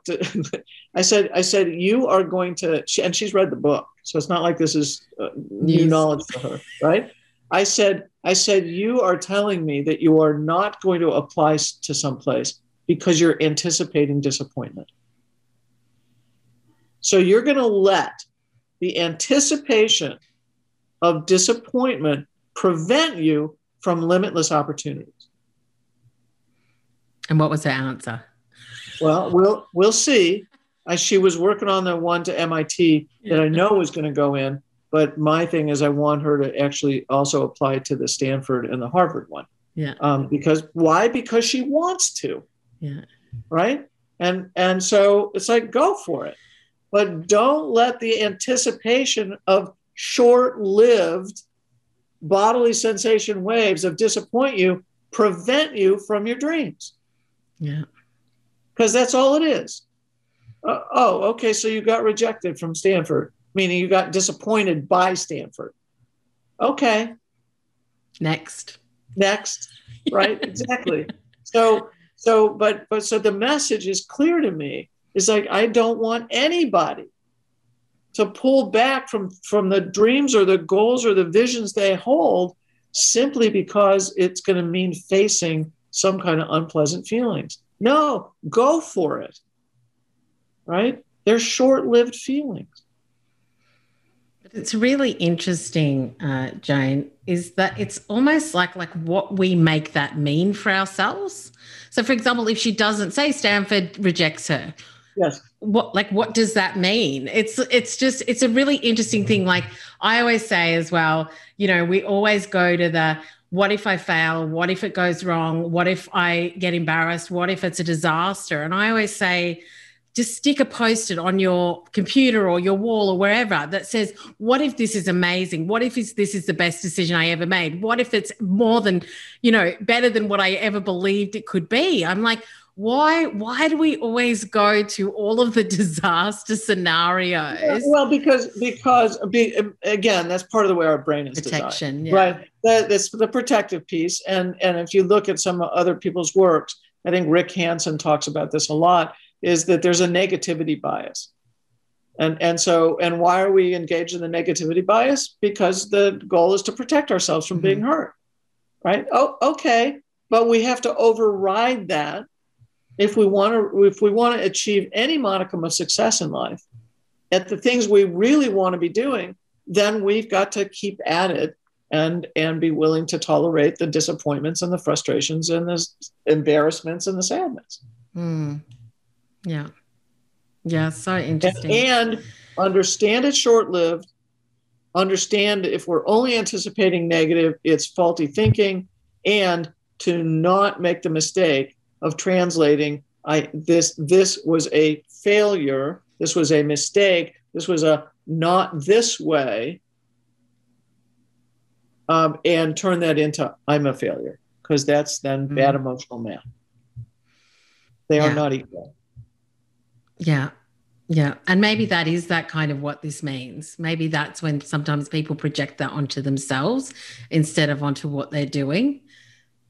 I said, I said, you are going to, and she's read the book. So it's not like this is uh, new knowledge for her, right? I said, I said, you are telling me that you are not going to apply to some place because you're anticipating disappointment. So you're going to let the anticipation of disappointment prevent you from limitless opportunities. And what was the answer? Well, we'll we'll see. I, she was working on the one to MIT that I know was going to go in. But my thing is, I want her to actually also apply to the Stanford and the Harvard one. Yeah. Um, because why? Because she wants to. Yeah. Right. And and so it's like go for it, but don't let the anticipation of short-lived bodily sensation waves of disappoint you prevent you from your dreams. Yeah. Because that's all it is. Uh, oh, okay. So you got rejected from Stanford, meaning you got disappointed by Stanford. Okay. Next. Next. Right. exactly. So, so, but, but, so the message is clear to me. It's like, I don't want anybody to pull back from, from the dreams or the goals or the visions they hold simply because it's going to mean facing some kind of unpleasant feelings. No, go for it. Right? They're short lived feelings. It's really interesting, uh, Jane, is that it's almost like like what we make that mean for ourselves. So, for example, if she doesn't say Stanford rejects her, yes, what like what does that mean? It's it's just it's a really interesting thing. Like I always say as well, you know, we always go to the what if I fail? What if it goes wrong? What if I get embarrassed? What if it's a disaster? And I always say, just stick a post-it on your computer or your wall or wherever that says what if this is amazing what if this is the best decision i ever made what if it's more than you know better than what i ever believed it could be i'm like why why do we always go to all of the disaster scenarios well because because be, again that's part of the way our brain is protection designed, yeah. right that's the protective piece and and if you look at some other people's works i think rick hanson talks about this a lot is that there's a negativity bias. And, and so, and why are we engaged in the negativity bias? Because the goal is to protect ourselves from mm-hmm. being hurt, right? Oh, okay. But we have to override that if we want to, if we want to achieve any modicum of success in life at the things we really want to be doing, then we've got to keep at it and and be willing to tolerate the disappointments and the frustrations and the embarrassments and the sadness. Mm. Yeah. Yeah. So interesting. And, and understand it's short lived. Understand if we're only anticipating negative, it's faulty thinking. And to not make the mistake of translating I this this was a failure, this was a mistake, this was a not this way, um, and turn that into I'm a failure because that's then mm-hmm. bad emotional math. They yeah. are not equal. Yeah. Yeah. And maybe that is that kind of what this means. Maybe that's when sometimes people project that onto themselves instead of onto what they're doing.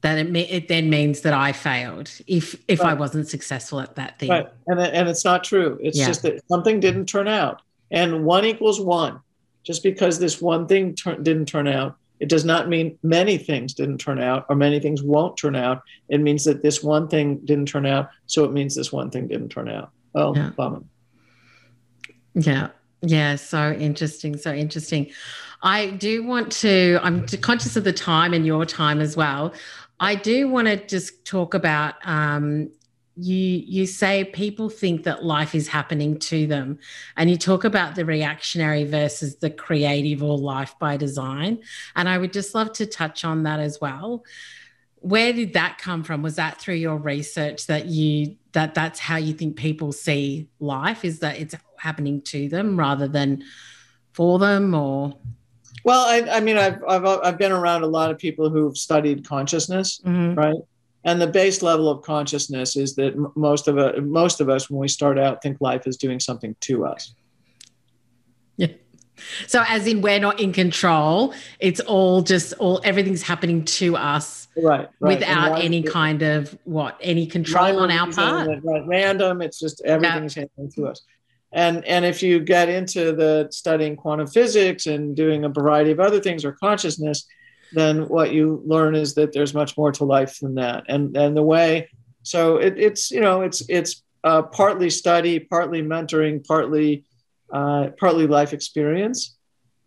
That it, it then means that I failed if if right. I wasn't successful at that thing. Right. And, and it's not true. It's yeah. just that something didn't turn out. And one equals one. Just because this one thing ter- didn't turn out, it does not mean many things didn't turn out or many things won't turn out. It means that this one thing didn't turn out. So it means this one thing didn't turn out. Oh, yeah. bummer. Yeah. Yeah, so interesting, so interesting. I do want to, I'm conscious of the time and your time as well. I do want to just talk about um, you you say people think that life is happening to them and you talk about the reactionary versus the creative or life by design and i would just love to touch on that as well. Where did that come from? Was that through your research that you that that's how you think people see life is that it's happening to them rather than for them or well i, I mean I've, I've i've been around a lot of people who've studied consciousness mm-hmm. right? And the base level of consciousness is that most of us most of us when we start out think life is doing something to us. Yeah. So as in we're not in control it's all just all everything's happening to us right, right. without any kind of what any control on our part? right, random it's just everything's happening to us and and if you get into the studying quantum physics and doing a variety of other things or consciousness then what you learn is that there's much more to life than that. And and the way so it, it's you know it's it's uh, partly study partly mentoring partly uh, partly life experience.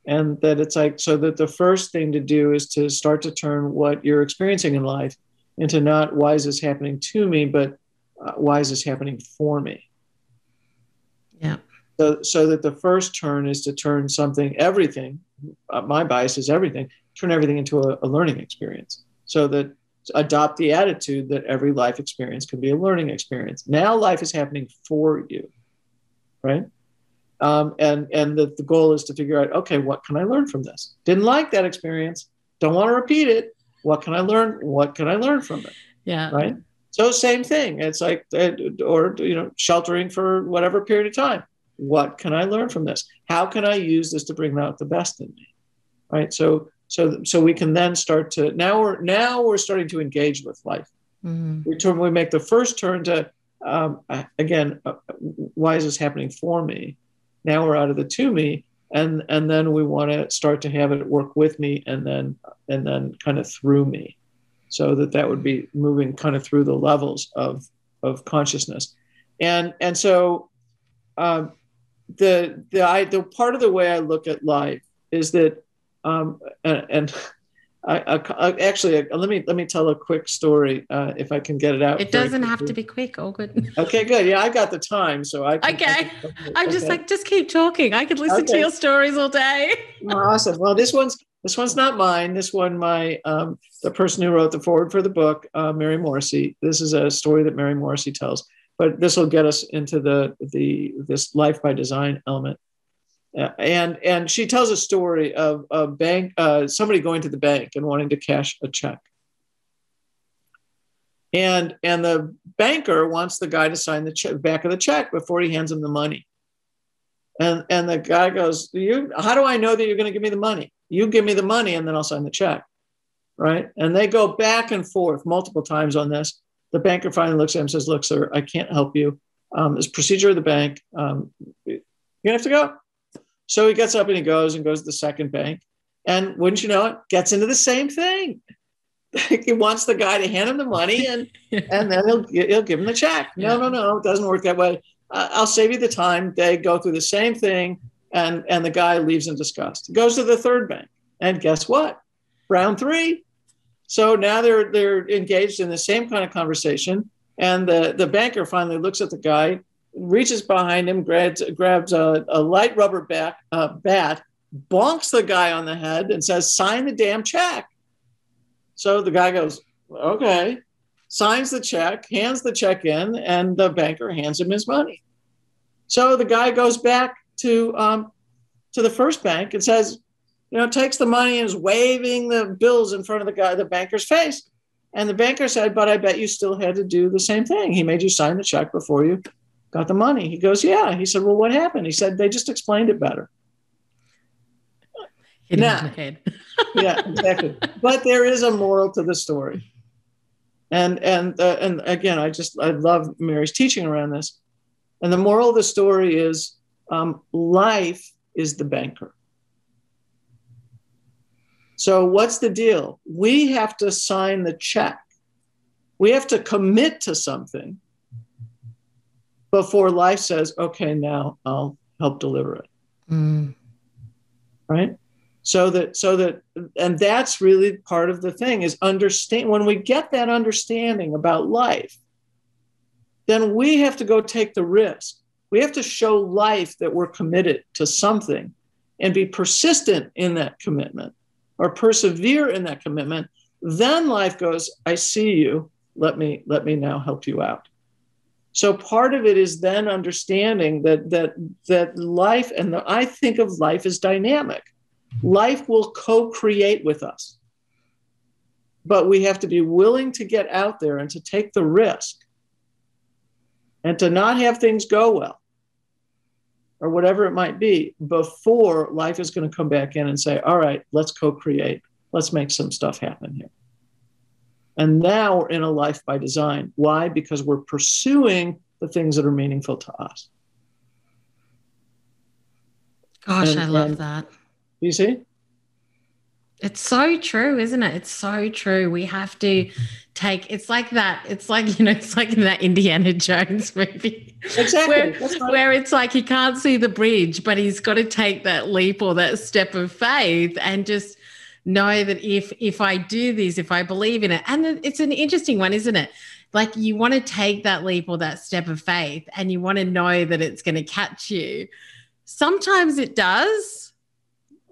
And that it's like so that the first thing to do is to start to turn what you're experiencing in life into not why is this happening to me? but uh, why is this happening for me Yeah. So, so that the first turn is to turn something, everything, uh, my bias is everything, turn everything into a, a learning experience. So that adopt the attitude that every life experience can be a learning experience. Now life is happening for you, right? Um, and and the, the goal is to figure out, okay, what can I learn from this? Didn't like that experience. Don't want to repeat it. What can I learn? What can I learn from it? Yeah. Right. So same thing. It's like, uh, or you know, sheltering for whatever period of time. What can I learn from this? How can I use this to bring out the best in me? Right. So so so we can then start to now we're now we're starting to engage with life. Mm-hmm. We turn we make the first turn to um, again. Uh, why is this happening for me? Now we're out of the to me, and and then we want to start to have it work with me, and then and then kind of through me so that that would be moving kind of through the levels of of consciousness and and so um, the the I, the part of the way I look at life is that um, and, and I, I, actually let me let me tell a quick story uh, if I can get it out. It doesn't have to be quick. All good. Okay, good. Yeah, I got the time, so I. Can, okay, I am just like just keep talking. I could listen okay. to your stories all day. awesome. Well, this one's this one's not mine. This one, my um, the person who wrote the foreword for the book, uh, Mary Morrissey. This is a story that Mary Morrissey tells, but this will get us into the the this life by design element. Uh, and and she tells a story of a bank, uh, somebody going to the bank and wanting to cash a check. And and the banker wants the guy to sign the check, back of the check before he hands him the money. And and the guy goes, "You, how do I know that you're going to give me the money?" You give me the money and then I'll sign the check. Right. And they go back and forth multiple times on this. The banker finally looks at him and says, Look, sir, I can't help you. Um, it's procedure of the bank. Um, you're going to have to go. So he gets up and he goes and goes to the second bank. And wouldn't you know it, gets into the same thing. he wants the guy to hand him the money and, and then he'll, he'll give him the check. No, yeah. no, no, it doesn't work that way. I'll save you the time. They go through the same thing and and the guy leaves in disgust. Goes to the third bank, and guess what? Round three. So now they're they're engaged in the same kind of conversation, and the the banker finally looks at the guy, reaches behind him, grabs grabs a, a light rubber bat, uh, bat, bonks the guy on the head, and says, "Sign the damn check." So the guy goes, "Okay." Signs the check, hands the check in, and the banker hands him his money. So the guy goes back to um, to the first bank and says, you know, takes the money and is waving the bills in front of the guy, the banker's face. And the banker said, but I bet you still had to do the same thing. He made you sign the check before you got the money. He goes, yeah. He said, well, what happened? He said, they just explained it better. Now, yeah, exactly. But there is a moral to the story. And and uh, and again, I just I love Mary's teaching around this. And the moral of the story is um, life is the banker. So, what's the deal? We have to sign the check. We have to commit to something before life says, okay, now I'll help deliver it. Mm. Right? So that, so that, and that's really part of the thing is understand when we get that understanding about life, then we have to go take the risk we have to show life that we're committed to something and be persistent in that commitment or persevere in that commitment. Then life goes, I see you. Let me let me now help you out. So part of it is then understanding that that that life and the, I think of life as dynamic. Life will co-create with us. But we have to be willing to get out there and to take the risk and to not have things go well or whatever it might be before life is going to come back in and say, all right, let's co create, let's make some stuff happen here. And now we're in a life by design. Why? Because we're pursuing the things that are meaningful to us. Gosh, and, I love that. You see? It's so true, isn't it? It's so true. We have to take it's like that. It's like, you know, it's like in that Indiana Jones movie. Exactly. Where, where it's like he can't see the bridge, but he's got to take that leap or that step of faith and just know that if if I do this, if I believe in it, and it's an interesting one, isn't it? like you want to take that leap or that step of faith and you want to know that it's going to catch you. Sometimes it does.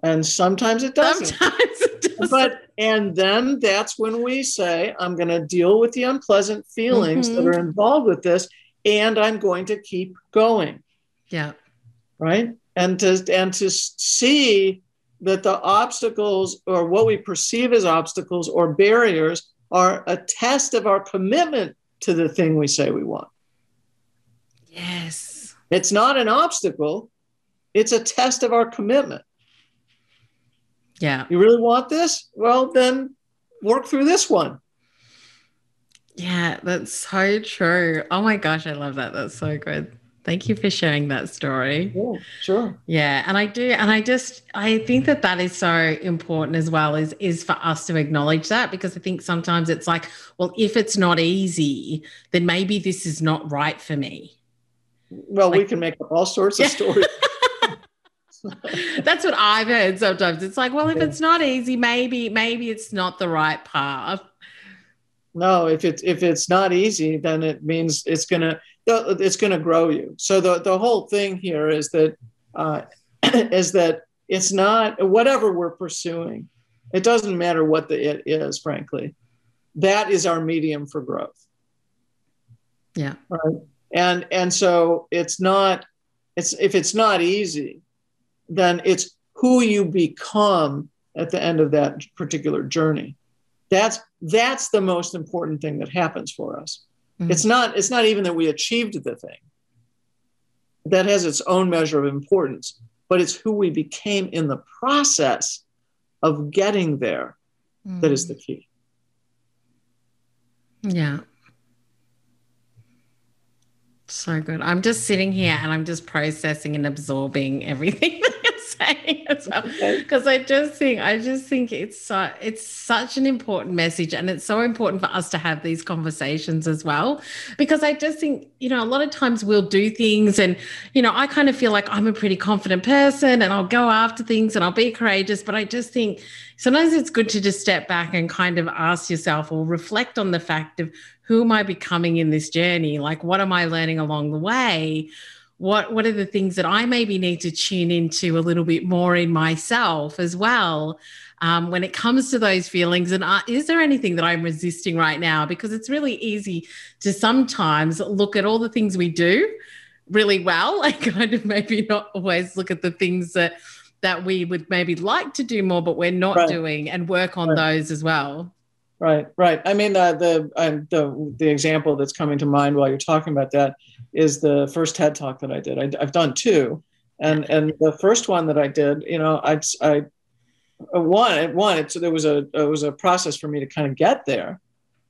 And sometimes it doesn't. Sometimes it doesn't. But and then that's when we say, I'm going to deal with the unpleasant feelings Mhm. that are involved with this, and I'm going to keep going. yeah. right and to and to see that the obstacles or what we perceive as obstacles or barriers are a test of our commitment to the thing we say we want Yes. it's not an obstacle it's a test of our commitment Yeah. you really want this well then work through this one Yeah, that's so true. Oh my gosh, I love that. That's so good. Thank you for sharing that story. yeah sure Yeah, and I do, and I just I think that that is so important as well. Is is for us to acknowledge that because I think sometimes it's like, well, if it's not easy, then maybe this is not right for me. well we can make up all sorts Yeah. of stories That's what I've heard sometimes. It's like, well, if it's not easy, maybe maybe it's not the right path. No, if it's if it's not easy, then it means it's gonna it's gonna grow you. So the the whole thing here is that uh, is that it's not whatever we're pursuing. It doesn't matter what the it is, frankly. That is our medium for growth. Yeah. Right. And and so it's not it's if it's not easy, then it's who you become at the end of that particular journey. That's that's the most important thing that happens for us. Mhm. It's not it's not even that we achieved the thing. That has its own measure of importance, but it's who we became in the process of getting there that is the key. Yeah. So good. I'm just sitting here and I'm just processing and absorbing everything saying as well. Okay. Because I just think I just think it's so it's such an important message and it's so important for us to have these conversations as well. Because I just think, you know, a lot of times we'll do things and, you know, I kind of feel like I'm a pretty confident person and I'll go after things and I'll be courageous. But I just think sometimes it's good to just step back and kind of ask yourself or reflect on the fact of who am I becoming in this journey? Like, what am I learning along the way? What what are the things that I maybe need to tune into a little bit more in myself as well? Um, when it comes to those feelings, and uh, is there anything that I'm resisting right now? Because it's really easy to sometimes look at all the things we do really well, and kind of maybe not always look at the things that that we would maybe like to do more, but we're not Right. doing, and work on Right. those as well. Right, right. I mean, uh, the uh, the the example that's coming to mind while you're talking about that is the first TED talk that I did. I, I've done two, and and the first one that I did, you know, I I uh, one one it's, there was a it was a process for me to kind of get there,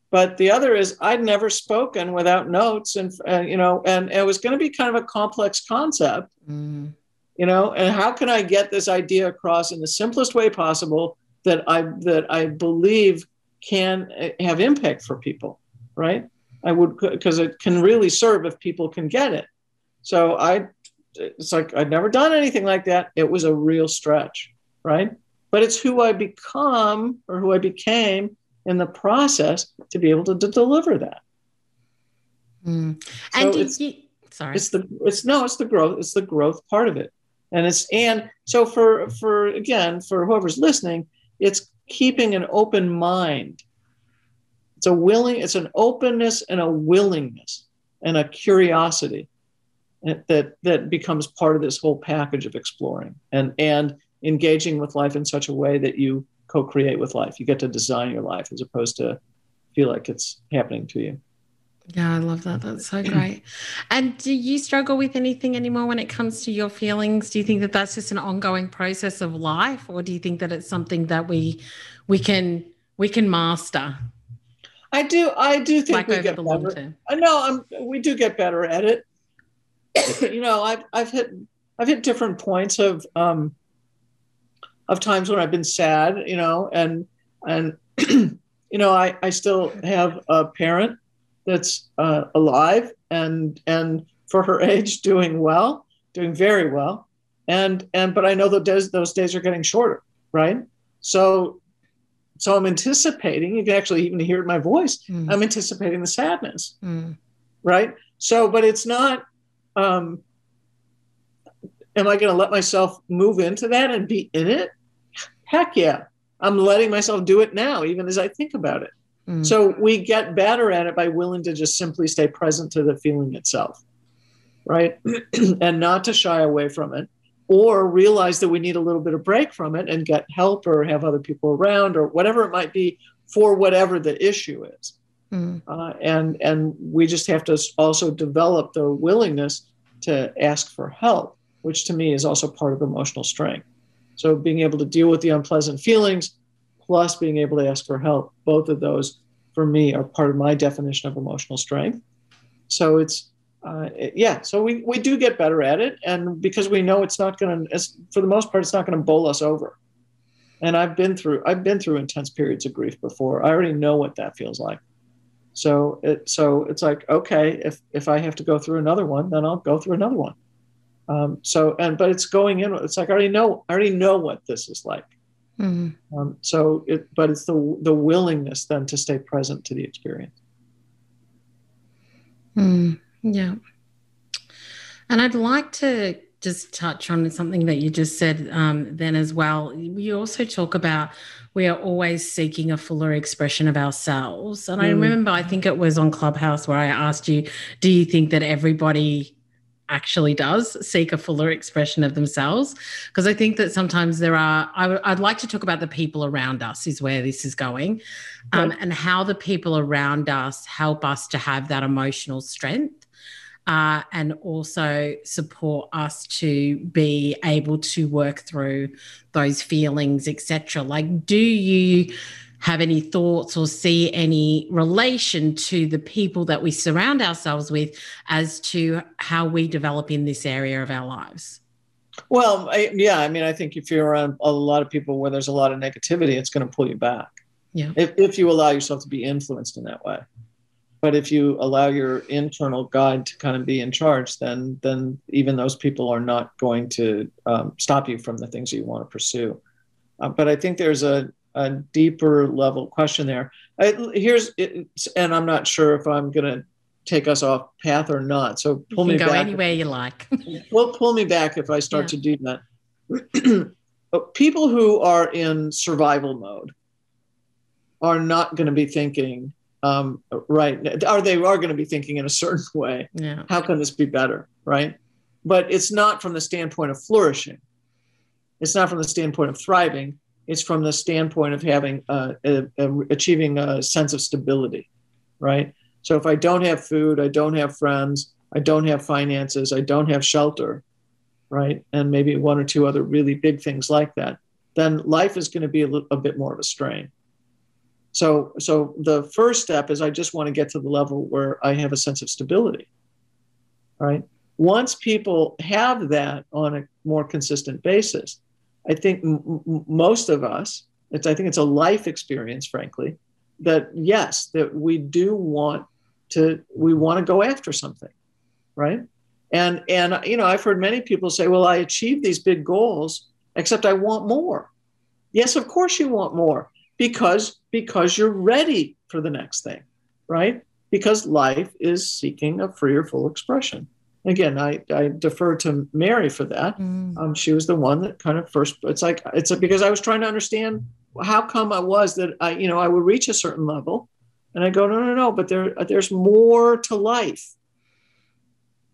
but the other is I'd never spoken without notes, and uh, you know, and it was going to be kind of a complex concept, Mm. you know and how can i get this idea across in the simplest way possible that i that i believe can uh, have impact for people right? I would because it can really serve if people can get it. So i it's like i'd never done anything like that. It was a real stretch right? But it's who i become or who i became in the process to be able to, to deliver that. Mm. And did it's- you, sorry. it's the it's no it's the growth it's the growth part of it. And it's and so for for again for whoever's listening it's keeping an open mind. It's a willing it's an openness and a willingness and a curiosity that that becomes part of this whole package of exploring and and engaging with life in such a way that you co-create with life. You get to design your life as opposed to feel like it's happening to you Yeah, I love that. That's so great. And do you struggle with anything anymore when it comes to your feelings? Do you think that that's just an ongoing process of life, or do you think that it's something that we we can we can master, i do i do think like we get better. I know I'm we do get better at it. you know, I've I've hit I've hit different points of um of times when I've been sad, you know, and and you know, I I still have a parent that's uh, alive and and for her age doing well, doing very well. And and but I know those days those days are getting shorter, right? So so I'm anticipating, you can actually even hear my voice. Mm. I'm anticipating the sadness. Mm. Right. So, but it's not, um, am I going to let myself move into that and be in it? Heck yeah. I'm letting myself do it now, even as I think about it. Mm. So we get better at it by willing to just simply stay present to the feeling itself, right? and not to shy away from it or realize that we need a little bit of break from it and get help or have other people around or whatever it might be for whatever the issue is. Mm. Uh, and and we just have to also develop the willingness to ask for help, which to me is also part of emotional strength. So being able to deal with the unpleasant feelings, plus being able to ask for help, both of those for me are part of my definition of emotional strength. So it's uh, yeah, so we, we do get better at it, and because we know it's not going to, for the most part, it's not going to bowl us over. And I've been through I've been through intense periods of grief before. I already know what that feels like. So it so it's like okay, if if I have to go through another one, then I'll go through another one. Um, so and but it's going in. It's like I already know I already know what this is like. Mm-hmm. Um, so it but it's the the willingness then to stay present to the experience. Mm. Yeah. And I'd like to just touch on something that you just said um, then as well. You also talk about we are always seeking a fuller expression of ourselves. And mm. I remember, I think it was on Clubhouse where I asked you, do you think that everybody actually does seek a fuller expression of themselves. Because i think that sometimes there are I w- i'd like to talk about the people around us is where this is going um, and how the people around us help us to have that emotional strength uh, and also support us to be able to work through those feelings etc like do you have any thoughts or see any relation to the people that we surround ourselves with as to how we develop in this area of our lives? Well, I, yeah, I mean, I think if you're around a lot of people where there's a lot of negativity, it's going to pull you back. Yeah. If, if you allow yourself to be influenced in that way. But if you allow your internal guide to kind of be in charge, then then even those people are not going to um, stop you from the things that you want to pursue. Uh, but I think there's a a deeper level question there. I, here's, and I'm not sure if I'm going to take us off path or not. So pull me back. go back. anywhere you like. well, pull me back if I start yeah. to do that. People who are in survival mode are not going to be thinking um, right. Are they are going to be thinking in a certain way? Yeah. How can this be better? Right. But it's not from the standpoint of flourishing. It's not from the standpoint of thriving it's from the standpoint of having uh, a, a, achieving a sense of stability, right? So if I don't have food, I don't have friends, I don't have finances, I don't have shelter, right, and maybe one or two other really big things like that, then life is going to be a, little, a bit more of a strain. So, so the first step is I just want to get to the level where I have a sense of stability, right? Once people have that on a more consistent basis, I think m- m- most of us, it's, I think it's a life experience, frankly, that yes, that we do want to, we want to go after something, right? And, and, you know, I've heard many people say, well, I achieved these big goals, except I want more. Yes, of course you want more because, because you're ready for the next thing, right? Because life is seeking a freer, full expression again, I, I defer to Mary for that. Mm. Um, she was the one that kind of first. It's like it's a, because I was trying to understand how come I was that I you know I would reach a certain level, and I go no no no, but there there's more to life,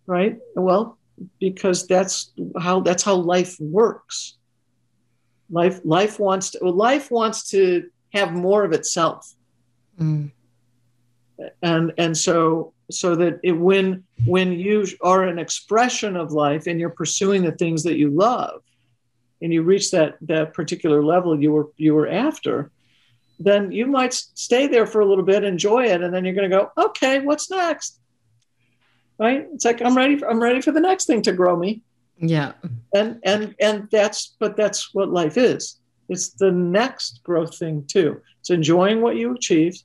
right? Well, because that's how that's how life works. Life life wants to life wants to have more of itself, mm. and and so so that it, when when you are an expression of life and you're pursuing the things that you love and you reach that that particular level you were you were after then you might stay there for a little bit enjoy it and then you're going to go okay what's next? Right? It's like i'm ready for, i'm ready for the next thing to grow me. Yeah. And and and that's but that's what life is. It's the next growth thing too. It's enjoying what you achieved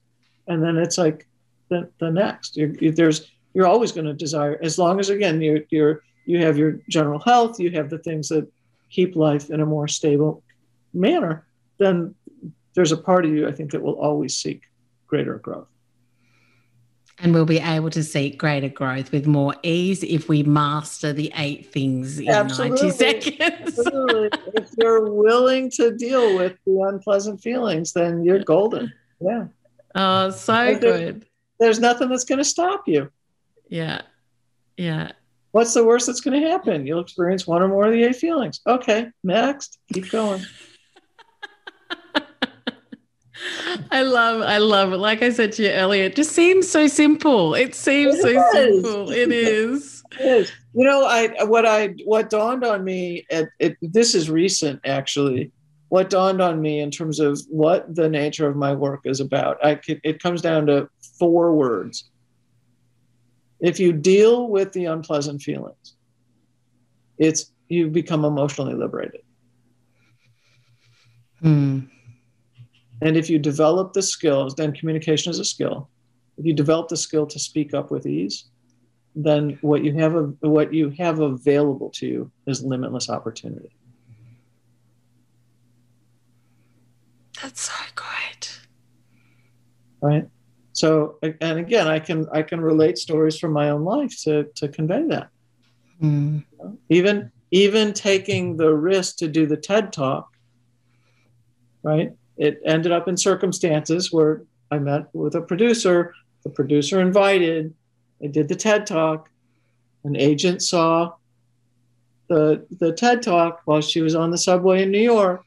and then it's like the, the next. You're, you, there's you're always going to desire as long as again you you're you have your general health, you have the things that keep life in a more stable manner. Then there's a part of you I think that will always seek greater growth. And we'll be able to seek greater growth with more ease if we master the eight things in Absolutely. 90 seconds. Absolutely. if you're willing to deal with the unpleasant feelings, then you're golden. Yeah. Oh, so good. There's nothing that's going to stop you. Yeah. Yeah. What's the worst that's going to happen? You'll experience one or more of the eight feelings. Okay, next. Keep going. I love, I love it. Like I said to you earlier, it just seems so simple. It seems it so is. simple. It is. It is. You know, I what I what dawned on me. At, it, this is recent, actually. What dawned on me in terms of what the nature of my work is about. I it comes down to four words. If you deal with the unpleasant feelings, it's you become emotionally liberated. Hmm. And if you develop the skills, then communication is a skill. If you develop the skill to speak up with ease, then what you have what you have available to you is limitless opportunity. That's so good. Right. So and again, I can I can relate stories from my own life to to convey that. Mm. Even even taking the risk to do the TED talk, right? it ended up in circumstances where I met with a producer. The producer invited, I did the TED talk. An agent saw the, the TED talk while she was on the subway in New York.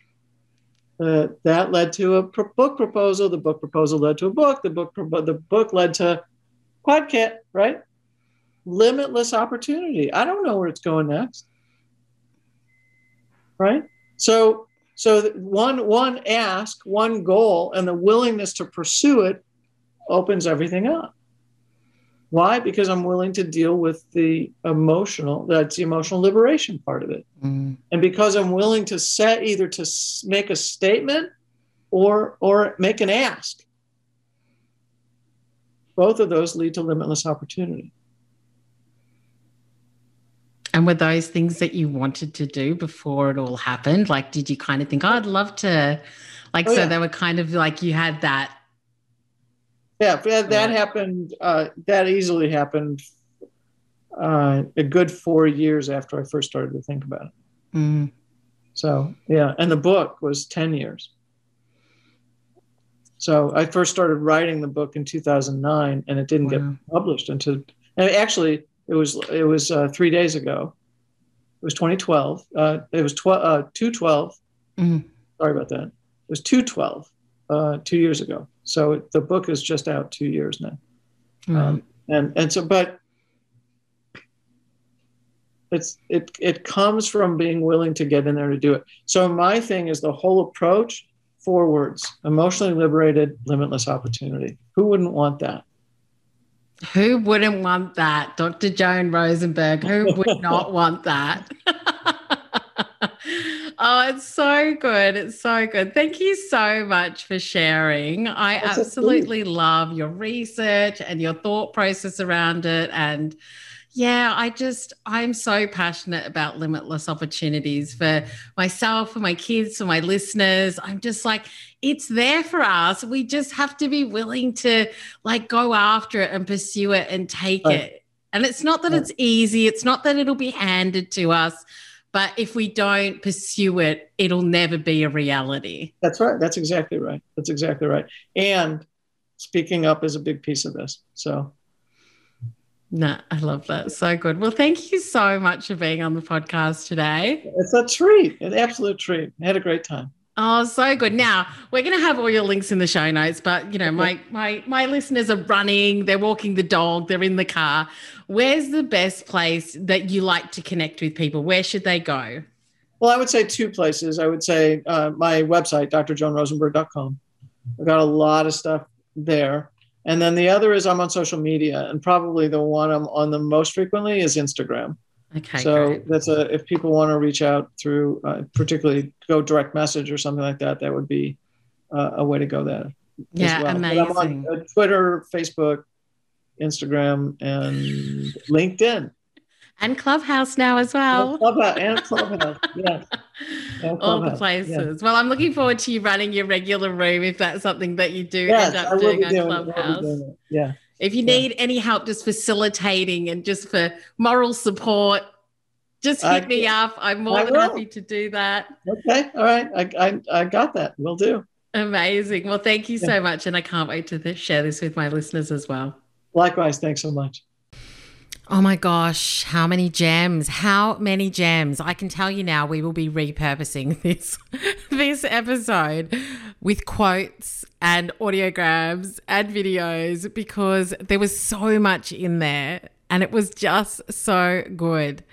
Uh, that led to a book proposal. The book proposal led to a book. The book, pro- the book led to podcast, right? Limitless opportunity. I don't know where it's going next. Right? So so one one ask, one goal, and the willingness to pursue it opens everything up. Why? Because I'm willing to deal with the emotional, that's the emotional liberation part of it. Mm. And because I'm willing to set either to make a statement or or make an ask. Both of those lead to limitless opportunity. And were those things that you wanted to do before it all happened? Like, did you kind of think, oh, I'd love to, like, oh, so yeah. they were kind of like you had that. Yeah, that, that happened. Uh, that easily happened uh, a good four years after I first started to think about it. Mm. So, yeah. And the book was 10 years. So I first started writing the book in 2009 and it didn't wow. get published until, And actually, it was it was uh, three days ago. It was 2012. Uh, it was tw- uh, 212. Mm. Sorry about that. It was 212 uh, two years ago. So the book is just out two years now. Mm. Um, and and so, but it's it it comes from being willing to get in there to do it. So my thing is the whole approach. Four words: emotionally liberated, limitless opportunity. Who wouldn't want that? Who wouldn't want that? Dr. Joan Rosenberg, who would not want that? oh, it's so good. It's so good. Thank you so much for sharing. I That's absolutely love your research and your thought process around it. And yeah, I just, I'm so passionate about limitless opportunities for myself, for my kids, for my listeners. I'm just like, it's there for us. We just have to be willing to like go after it and pursue it and take right. it. And it's not that right. it's easy, it's not that it'll be handed to us, but if we don't pursue it, it'll never be a reality. That's right. That's exactly right. That's exactly right. And speaking up is a big piece of this. So no, I love that. So good. Well, thank you so much for being on the podcast today. It's a treat, an absolute treat. I had a great time. Oh, so good. Now we're going to have all your links in the show notes, but you know, my my my listeners are running, they're walking the dog, they're in the car. Where's the best place that you like to connect with people? Where should they go? Well, I would say two places. I would say uh, my website, drjoanrosenberg.com. I've got a lot of stuff there. And then the other is I'm on social media, and probably the one I'm on the most frequently is Instagram. Okay. So great. that's a if people want to reach out through, uh, particularly go direct message or something like that, that would be uh, a way to go there. Yeah, well. amazing. On uh, Twitter, Facebook, Instagram, and LinkedIn, and Clubhouse now as well. And Clubhouse and Clubhouse, yes. all the places. Yeah. Well, I'm looking forward to you running your regular room if that's something that you do yes, end up doing on doing Clubhouse. Yeah. If you need any help just facilitating and just for moral support, just hit I, me up. I'm more I than will. happy to do that. Okay. All right. I, I, I got that. We'll do. Amazing. Well, thank you so much. And I can't wait to th- share this with my listeners as well. Likewise. Thanks so much. Oh my gosh, how many gems? How many gems? I can tell you now we will be repurposing this this episode with quotes and audiograms and videos because there was so much in there and it was just so good.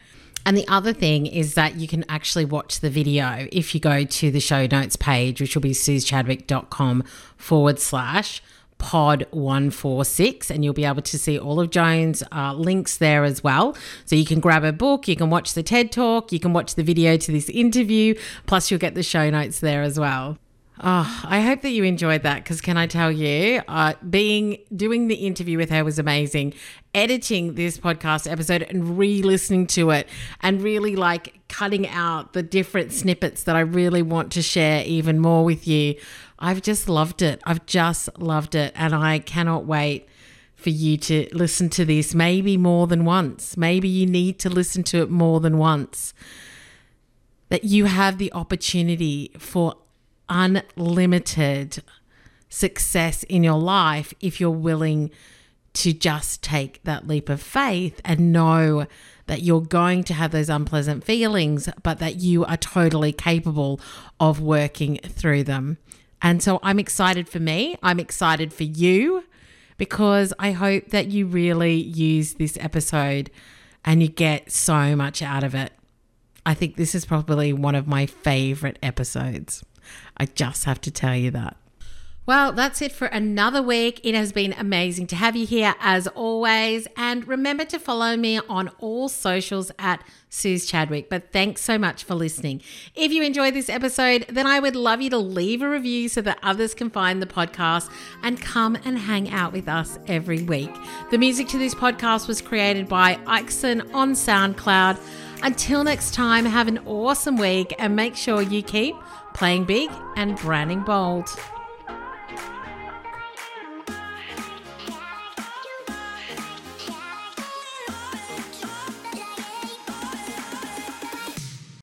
And the other thing is that you can actually watch the video if you go to the show notes page, which will be suzichadwick.com forward slash pod 146 and you'll be able to see all of joan's uh, links there as well. So you can grab a book you can watch the ted talk you can watch the video to this interview plus you'll get the show notes there as well Oh, I hope that you enjoyed that because can I tell you, uh, being doing the interview with her was amazing. Editing this podcast episode and re-listening to it and really like cutting out the different snippets that I really want to share even more with you I've just loved it. I've just loved it. And I cannot wait for you to listen to this maybe more than once. Maybe you need to listen to it more than once. That you have the opportunity for unlimited success in your life if you're willing to just take that leap of faith and know that you're going to have those unpleasant feelings, but that you are totally capable of working through them. And so I'm excited for me. I'm excited for you because I hope that you really use this episode and you get so much out of it. I think this is probably one of my favorite episodes. I just have to tell you that. Well, that's it for another week. It has been amazing to have you here as always. And remember to follow me on all socials at Suzi Chadwick. But thanks so much for listening. If you enjoyed this episode, then I would love you to leave a review so that others can find the podcast and come and hang out with us every week. The music to this podcast was created by Ixon on SoundCloud. Until next time, have an awesome week and make sure you keep playing big and branding bold.